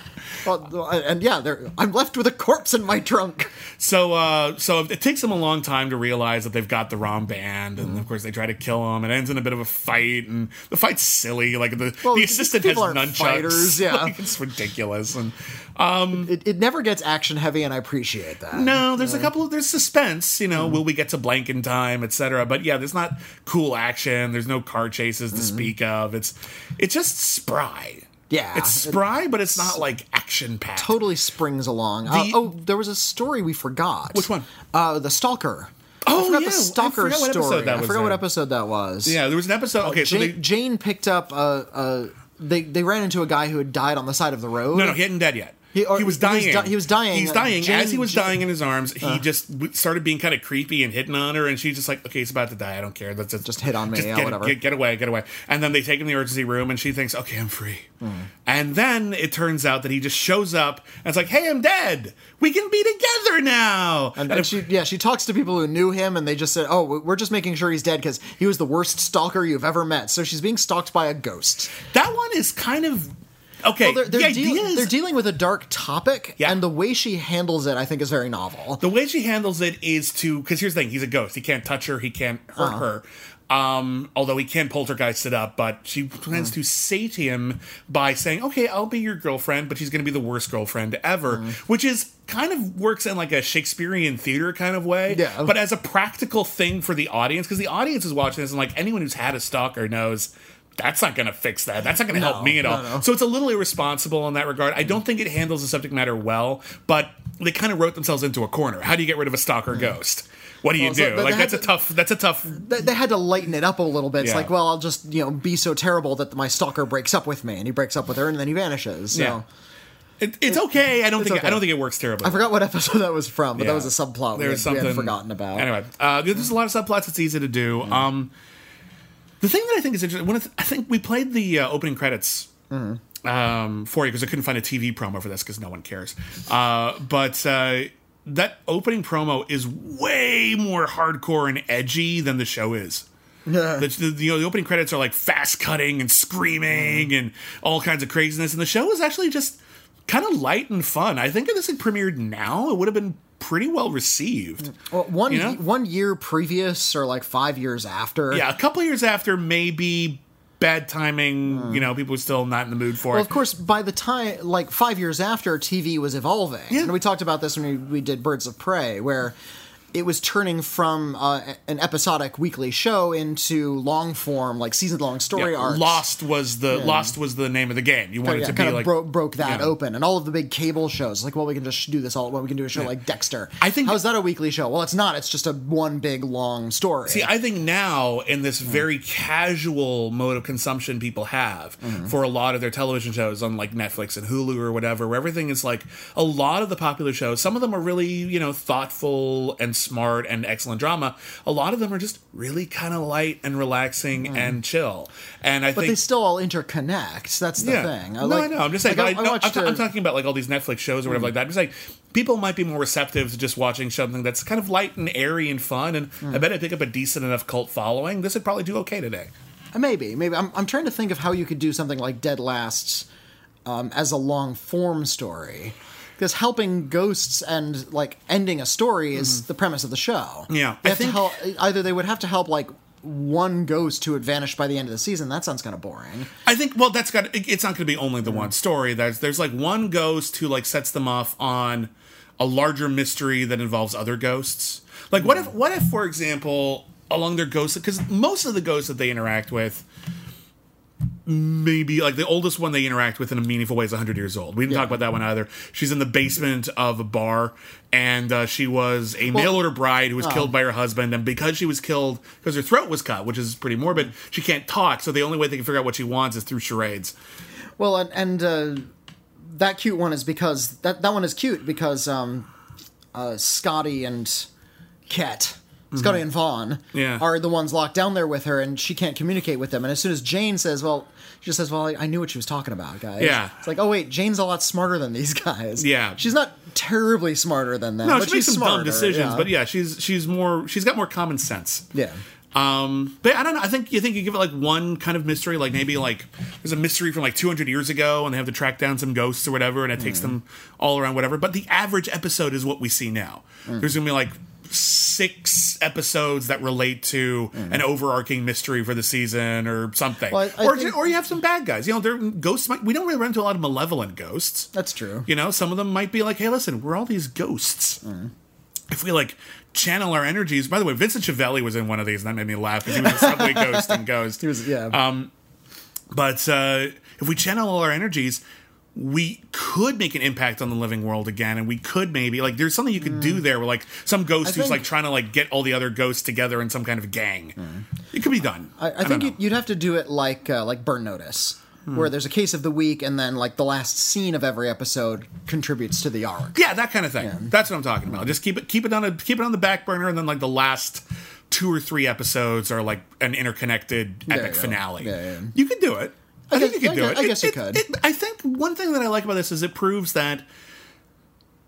Well, and yeah, I'm left with a corpse in my trunk. So, uh, so it takes them a long time to realize that they've got the wrong band, and of course they try to kill him. It ends in a bit of a fight, and the fight's silly. Like the Well, the assistant has nunchucks. fighters, yeah. Like, it's ridiculous. And It, it never gets action heavy, and I appreciate that. no, there's a couple of there's suspense. You know, will we get to blank in time, etc. But yeah, there's not cool action. There's no car chases to speak of. It's it's just spry. Yeah. it's spry, but it's not like action packed. Totally springs along. Uh, oh, there was a story we forgot. Which one? Uh, the Stalker. Oh, I forgot yeah, the I Stalker forgot what story. I forgot what episode that was. Yeah, there was an episode. Okay, so Jane, they, Jane picked up a, a. They they ran into a guy who had died on the side of the road. No, no, he hadn't dead yet. He- or He, was he was dying. di- he was dying. He's dying. Jane- As he was Jane- Uh. dying in his arms, he just started being kind of creepy and hitting on her, and she's just like, "Okay, he's about to die. I don't care. Let's just, Just hit on me, yeah, get, whatever." Get, get away, get away." And then they take him to the emergency room, and she thinks, "Okay, I'm free." Hmm. And then it turns out that he just shows up and it's like, "Hey, I'm dead. We can be together now." And, and she, yeah, she talks to people who knew him, and they just said, "Oh, we're just making sure he's dead because he was the worst stalker you've ever met." So she's being stalked by a ghost. that one is kind of okay. Well, they're, they're, the deal- is- they're dealing with a dark topic, Yeah. and the way she handles it, I think, is very novel. The way she handles it is to because here's the thing: he's a ghost. He can't touch her. He can't hurt uh-huh. her. Um, although he can poltergeist it up, but she plans mm. to sate him by saying, "Okay, I'll be your girlfriend," but she's going to be the worst girlfriend ever, mm. which is kind of works in like a Shakespearean theater kind of way. Yeah. But as a practical thing for the audience, because the audience is watching this, and like anyone who's had a stalker knows. That's not going to fix that. That's not going to help me at all. no, no. So it's a little irresponsible in that regard. I don't think it handles the subject matter well, but they kind of wrote themselves into a corner. How do you get rid of a stalker ghost? What do you Well, so- do? but like that's a tough. That's a tough. They, they had to lighten it up a little bit. It's Yeah. like, well, I'll just you know be so terrible that my stalker breaks up with me, and he breaks up with her, and then he vanishes. So. Yeah. It, it's okay. I don't it's think. okay. I don't think it works terribly. I forgot what episode that was from, but Yeah. that was a subplot we, There's had, we had something forgotten about. Anyway, uh, there's a lot of subplots. It's easy to do. Um, the thing that I think is interesting. The, I think we played the uh, opening credits. Um, for you because I couldn't find a TV promo for this because no one cares. Uh, but uh, that opening promo is way more hardcore and edgy than the show is. The, the, you know, the opening credits are like fast cutting and screaming and all kinds of craziness, and the show is actually just kind of light and fun. I think if this had premiered now, it would have been pretty well received. Well, one You know? one year previous, or like five years after. Yeah, a couple years after, maybe bad timing. You know, people were still not in the mood for Well, it. of course, by the time, like five years after, TV was evolving. Yeah. And we talked about this when we, we did Birds of Prey, where it was turning from uh, an episodic weekly show into long form, like season long story Yeah, arcs. Lost was the Lost was the name of the game. You wanted yeah, to be kind of like bro- broke that yeah. open, and all of the big cable shows, like, well, we can just do this all. Well, we can do a show like Dexter. I think- how's that a weekly show? Well, it's not. It's just a one big long story. See, I think now in this very casual mode of consumption people have for a lot of their television shows on like Netflix and Hulu or whatever, where everything is like a lot of the popular shows. Some of them are really you know thoughtful and smart and excellent drama. A lot of them are just really kind of light and relaxing hmm. and chill. And I but think they still all interconnect. That's the thing. no, like- I know. I'm just saying. like, but I, no, I'm, I'm talking about like all these Netflix shows or whatever hmm. like that. I'm just like people might be more receptive to just watching something that's kind of light and airy and fun. And hmm. I bet I pick up a decent enough cult following. This would probably do okay today. Uh, maybe, maybe. I'm, I'm trying to think of how you could do something like Dead Lasts um, as a long form story. Because helping ghosts and like ending a story is the premise of the show. Mm-hmm. Yeah, They I have to think- help, either they would have to help like one ghost who had vanished by the end of the season. That sounds kind of boring. I think well, that's got. it- It's not going to be only the one story. There's there's like one ghost who like sets them off on a larger mystery that involves other ghosts. Like what if what if for example along their ghosts because most of the ghosts that they interact with maybe like the oldest one they interact with in a meaningful way is 100 years old. We didn't talk about that one either. She's in the basement of a bar and uh, she was a mail order bride who was killed by her husband and because she was killed because her throat was cut, which is pretty morbid, she can't talk. So the only way they can figure out what she wants is through charades. Well, and, and uh, that cute one is because that that one is cute because um, uh, Scotty and Kett, Scotty and Vaughn, Mm-hmm. Yeah. are the ones locked down there with her, and she can't communicate with them. And as soon as Jane says, "Well," she just says, "Well, I, I knew what she was talking about, guys." Yeah. it's like, oh wait, Jane's a lot smarter than these guys. Yeah. she's not terribly smarter than them. No, but she makes she's some dumb decisions, yeah. but yeah, she's she's more she's got more common sense. yeah. Um, but I don't know. I think you think you give it like one kind of mystery, like maybe like there's a mystery from like 200 years ago, and they have to track down some ghosts or whatever, and it takes them all around whatever. But the average episode is what we see now. There's gonna be like six episodes that relate to an overarching mystery for the season or something, Well, I- I or think- or you have some bad guys. You know, there ghosts. Might, we don't really run into a lot of malevolent ghosts. That's true. You know, some of them might be like, hey, listen, we're all these ghosts. If we like channel our energies. By the way, Vincent Schiavelli was in one of these, and that made me laugh because he was a subway ghost and Ghost. He was yeah. Um, But uh, if we channel all our energies, we could make an impact on the living world again, and we could maybe like there's something you could do there where like some ghost I who's think- like trying to like get all the other ghosts together in some kind of gang. It could be done. I, I don't think you'd, you'd have to do it like uh, like Burn Notice, Hmm. where there's a case of the week, and then like the last scene of every episode contributes to the arc. Yeah, that kind of thing. That's what I'm talking about. Just keep it keep it on a keep it on the back burner, and then like the last two or three episodes are like an interconnected epic finale. Yeah, yeah. You could do it. I, I think guess- you could I do guess- it. I guess It- you could. it- I think one thing that I like about this is it proves that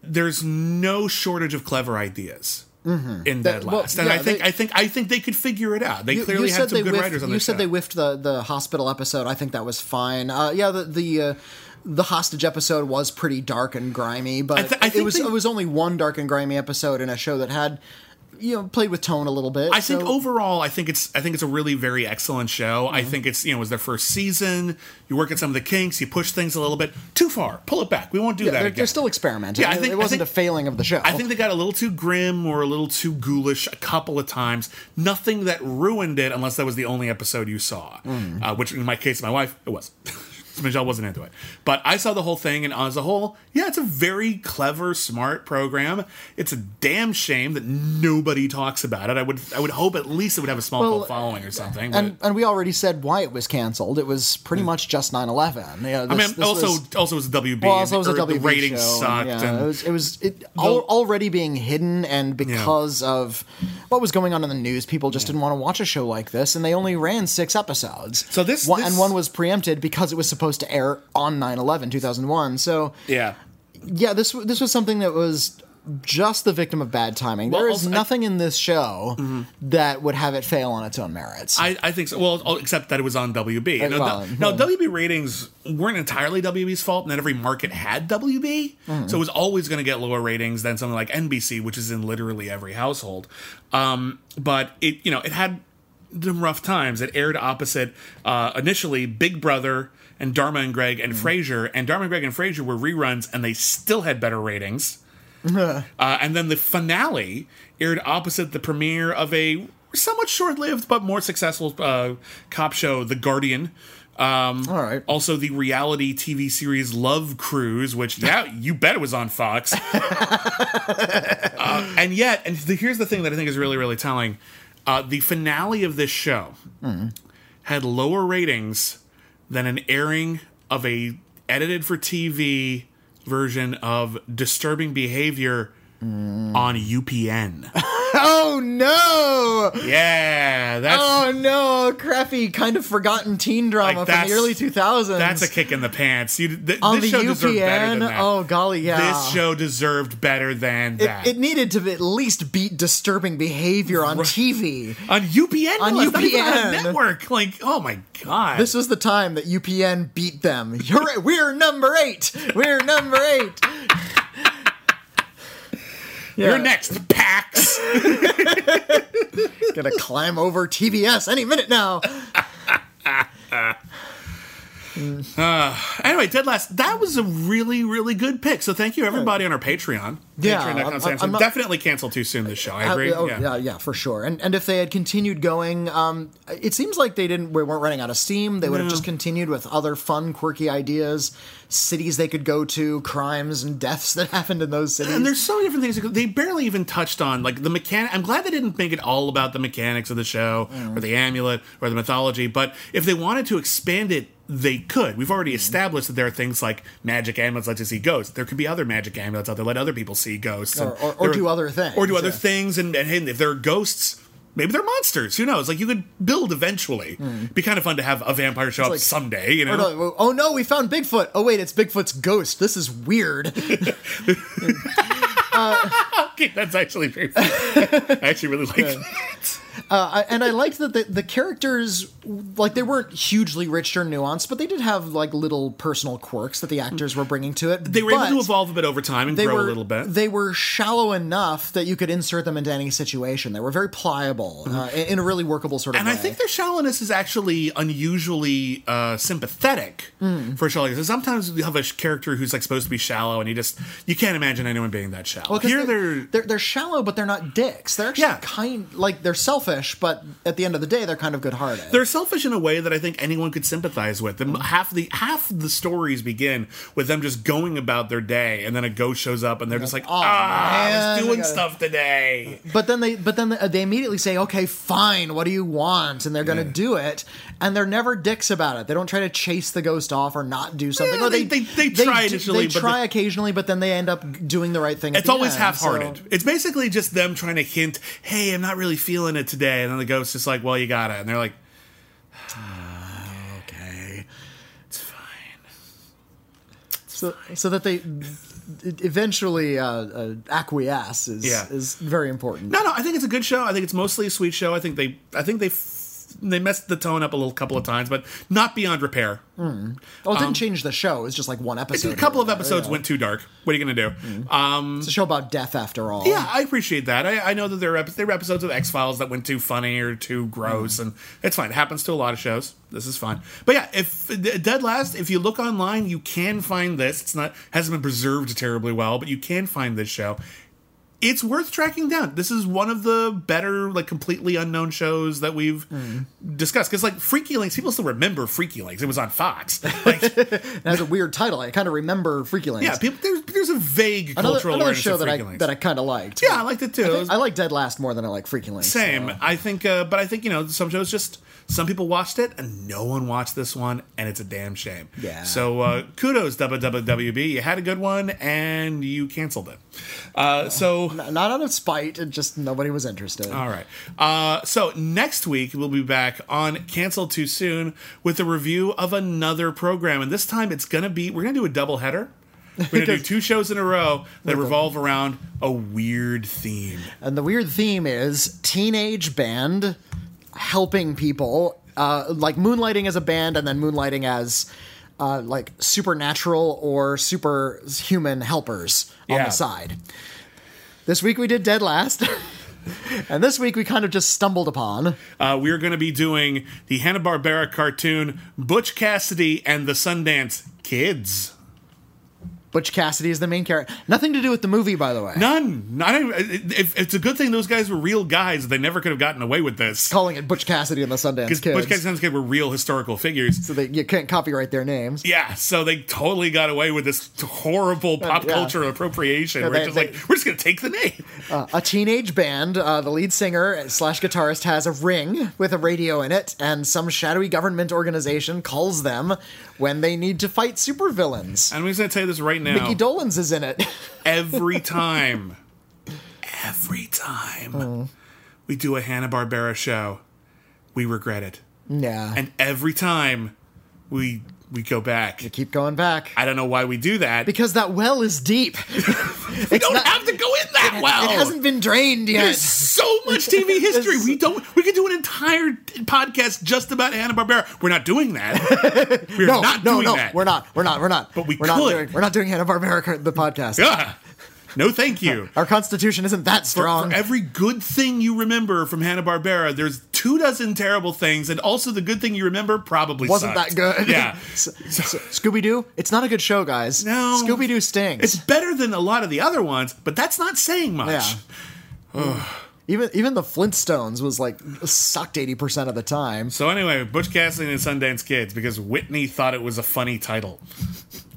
there's no shortage of clever ideas in Dead That- well, Last, and yeah, I think they- I think I think they could figure it out. They You- clearly you had some good whiffed, writers on this. You said show. they whiffed the the hospital episode. I think that was fine. Uh, yeah, the the. Uh, the hostage episode was pretty dark and grimy, but I thi- I it was they- it was only one dark and grimy episode in a show that had, you know, played with tone a little bit. I think overall, I think it's I think it's a really very excellent show. Mm-hmm. I think it's you know it was their first season. You work at some of the kinks, you push things a little bit too far. Pull it back. We won't do yeah, that they're, again. they're still experimenting. Yeah, I think- it wasn't think- a failing of the show. I think they got a little too grim or a little too ghoulish a couple of times. Nothing that ruined it, unless that was the only episode you saw. Mm. Uh, which, in my case, my wife, it was. Michelle wasn't into it, but I saw the whole thing, and as a whole, yeah, it's a very clever, smart program. It's a damn shame that nobody talks about it. I would, I would hope at least it would have a small Well, following or something. And and we already said why it was canceled. It was pretty much just 9/11. Yeah, I mean, this also, was- also it was a WB. Well, also was a WB The ratings show, sucked. Yeah, and- it was it was it al- already being hidden, and because of what was going on in the news, people just didn't want to watch a show like this, and they only ran six episodes. So this- one, this- and one was preempted because it was supposed to air on 9/11, 2001. So yeah. yeah, this this was something that was just the victim of bad timing. Well, there is also, I- nothing in this show that would have it fail on its own merits. I, I think so. Well, oh, except that it was on WB. Now, well, well. WB ratings weren't entirely WB's fault, and that every market had WB, Mm-hmm. so it was always going to get lower ratings than something like NBC, which is in literally every household. Um, but it, you know, it had some rough times. It aired opposite uh, initially Big Brother and Dharma and Greg and Mm-hmm. Frasier, and Dharma and Greg and Frasier were reruns, and they still had better ratings. Uh, and then the finale aired opposite the premiere of a somewhat short-lived but more successful uh, cop show, The Guardian. Um, All right. Also, the reality TV series Love Cruise, which yeah, you bet it was on Fox. uh, and yet, and the, here's the thing that I think is really, really telling: uh, the finale of this show had lower ratings than an airing of a edited for TV version of Disturbing Behavior on UPN. oh no! yeah, that's Oh no, crappy kind of forgotten teen drama Like, from the early 2000s. that's a kick in the pants. You, th- on this the show deserved better than UPN. that. Oh golly, yeah. This show deserved better than it, that. it needed to at least beat disturbing behavior on TV. on UPN, On no, it's not even on a UPN. network. Like, oh my god, This was the time that UPN beat them. You're we're number eight. We're number eight. You're next, PAX. Gonna climb over TBS any minute now. anyway, Dead Last, that was a really, really good pick. So thank you everybody on our Patreon. Yeah, Patreon.com I'm- I'm definitely cancel too soon this show. I Uh, agree. oh, yeah. yeah. yeah, for sure. And and if they had continued going, um, it seems like they didn't. We weren't running out of steam. They would have just continued with other fun, quirky ideas, cities they could go to, crimes and deaths that happened in those cities. And there's so many different things. They barely even touched on like the mechanic. I'm glad they didn't make it all about the mechanics of the show Mm. or the amulet or the mythology. But if they wanted to expand it, they could. We've already established that there are things like magic amulets let you see ghosts. There could be other magic amulets out there let other people see ghosts, Or- or- or do other things, or do other yeah. things. And, and hey, if there are ghosts. Maybe they're monsters. Who knows? Like you could build eventually. Be kind of fun to have a vampire show up Hmm. like- someday. You know, no, oh no, we found Bigfoot. Oh wait, it's Bigfoot's ghost. This is weird. Okay, that's actually very. I actually really like that. Uh, and I liked that the, the characters, like, they weren't hugely rich or nuanced, but they did have, like, little personal quirks that the actors were bringing to it. They were able to evolve a bit over time and grow were a little bit. They were shallow enough that you could insert them into any situation. They were very pliable uh, in, in a really workable sort of Mm-hmm. and. I think their shallowness is actually unusually uh, sympathetic Hmm. for shallowness. So sometimes you have a character who's like supposed to be shallow, and you just you can't imagine anyone being that shallow. Well, Here they're, they're, they're they're shallow, but they're not dicks. They're actually Yeah. kind like they're selfish, but at the end of the day, they're kind of good-hearted. they're selfish in a way that I think anyone could sympathize with. Hmm. Them half the half the stories begin with them just going about their day, and then a ghost shows up, and they're just like, "Aw, "Ah, I was I doing gotta-" stuff today." But then they, but then they, they immediately say, "Okay, fine. What do you want?" And they're going to do it, and they're never dicks about it. They don't try to chase the ghost off or not do something. Yeah, or they- they- they try do- initially, They try they- occasionally, but then they end up doing the right thing. at It's always end, half-hearted. so- It's basically just them trying to hint, "Hey, I'm not really feeling it today," and then the ghost is like, "Well, you got it," and they're like, okay. "It's fine." So, so that they eventually uh, uh, acquiesce is Yeah. is very important. No, no, I think it's a good show. I think it's mostly a sweet show. I think they, I think they, they messed the tone up a little couple of times, but not beyond repair. Well, it didn't change the show. It's just like one episode. Um, a couple of here or there, episodes yeah. went too dark. What are you gonna do? Um, It's a show about death, after all. yeah, I appreciate that. I, I know that there are, there were episodes of X Files that went too funny or too gross, and it's fine. It happens to a lot of shows. This is fine. But yeah, if Dead Last, if you look online, you can find this. It's not hasn't been preserved terribly well, but you can find this show. It's worth tracking down. This is one of the better, like completely unknown shows that we've discussed. Because like FreakyLinks, people still remember FreakyLinks. It was on Fox. Like, It has a weird title. I kind of remember FreakyLinks. yeah, people, there's there's a vague another, cultural another awareness show of that I Links. that I kind of liked. yeah, I liked it too. I, think- I like Dead Last more than I like FreakyLinks. Same. so. I think, uh, but I think you know, some shows just some people watched it and no one watched this one, and it's a damn shame. Yeah. So uh, kudos WWWB. You had a good one and you canceled it. Uh, so. Not out of spite, it just nobody was interested. All right. Uh, so next week we'll be back on Cancel Too Soon with a review of another program, and this time it's gonna be we're gonna do a double header. We're gonna do two shows in a row that revolve around a weird theme. And the weird theme is teenage band helping people, uh, like moonlighting as a band and then moonlighting as uh, like supernatural or superhuman helpers on Yeah. the side. This week we did Dead Last. and this week we kind of just stumbled upon. uh, we're going to be doing the Hanna Barbera cartoon Butch Cassidy and the Sundance Kids. Butch Cassidy is the main character. Nothing to do with the movie, by the way. None. Not even, it- it- it's a good thing those guys were real guys. They never could have gotten away with this. Calling it Butch Cassidy and the Sundance Because Kids. Butch Cassidy and the Sundance Kid were real historical figures. so they, you can't copyright their names. Yeah, so they totally got away with this horrible pop yeah. culture appropriation. they- it's just they- like, we're just going to take the name. a teenage band. Uh, the lead singer slash guitarist has a ring with a radio in it, and some shadowy government organization calls them when they need to fight supervillains. And I'm going to tell you this right now. Mickey Dolenz is in it. every time, every time Mm. we do a Hanna Barbera show, we regret it, yeah, and every time we we go back. We keep going back I don't know why we do that. because that well is deep. we don't have to go in that well. It hasn't been drained yet. There's so much TV history. We don't. We could do an entire podcast just about Hanna Barbera. We're not doing that. We're no, not no, doing no, that. we're not. We're not. We're not. But we we're not doing. We're not doing Hanna Barbera the podcast. Ah, no, thank you. Our constitution isn't that strong. for every good thing you remember from Hanna Barbera, there's two dozen terrible things, and also the good thing you remember probably Wasn't sucked. that good? Yeah, Scooby Doo. It's not a good show, guys. No. Scooby Doo stinks. it's better than a lot of the other ones, but that's not saying much. Yeah. even even the Flintstones was like sucked eighty percent of the time. So anyway, Butch Cassidy and Sundance Kids because Whitney thought it was a funny title.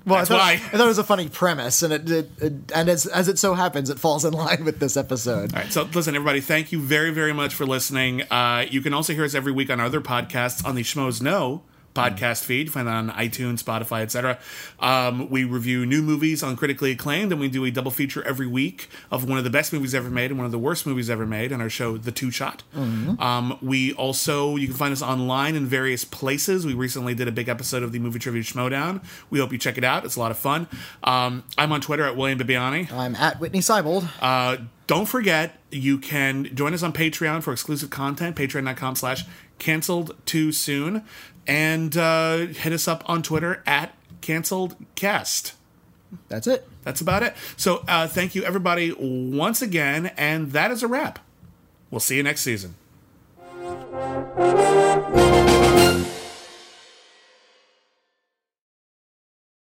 Well, That's I thought, why. I thought it was a funny premise, and it, it, it and as as it so happens, it falls in line with this episode. All right, so listen, everybody, thank you very, very much for listening. Uh, you can also hear us every week on our other podcasts on the Schmoes Know podcast feed. Find that on iTunes, Spotify, etc. Um, we review new movies on critically acclaimed, and we do a double feature every week of one of the best movies ever made and one of the worst movies ever made on our show, The Two Shot. Um, we also you can find us online in various places. We recently did a big episode of the Movie Trivia Schmodown. We hope you check it out. It's a lot of fun. Um, I'm on Twitter at William Bibbiani. I'm at Whitney Seibold. Uh, don't forget, you can join us on Patreon for exclusive content, patreon.com slash canceled too soon. And uh, hit us up on Twitter at canceled cast. That's it. That's about it. So uh, thank you, everybody, once again. And that is a wrap. We'll see you next season.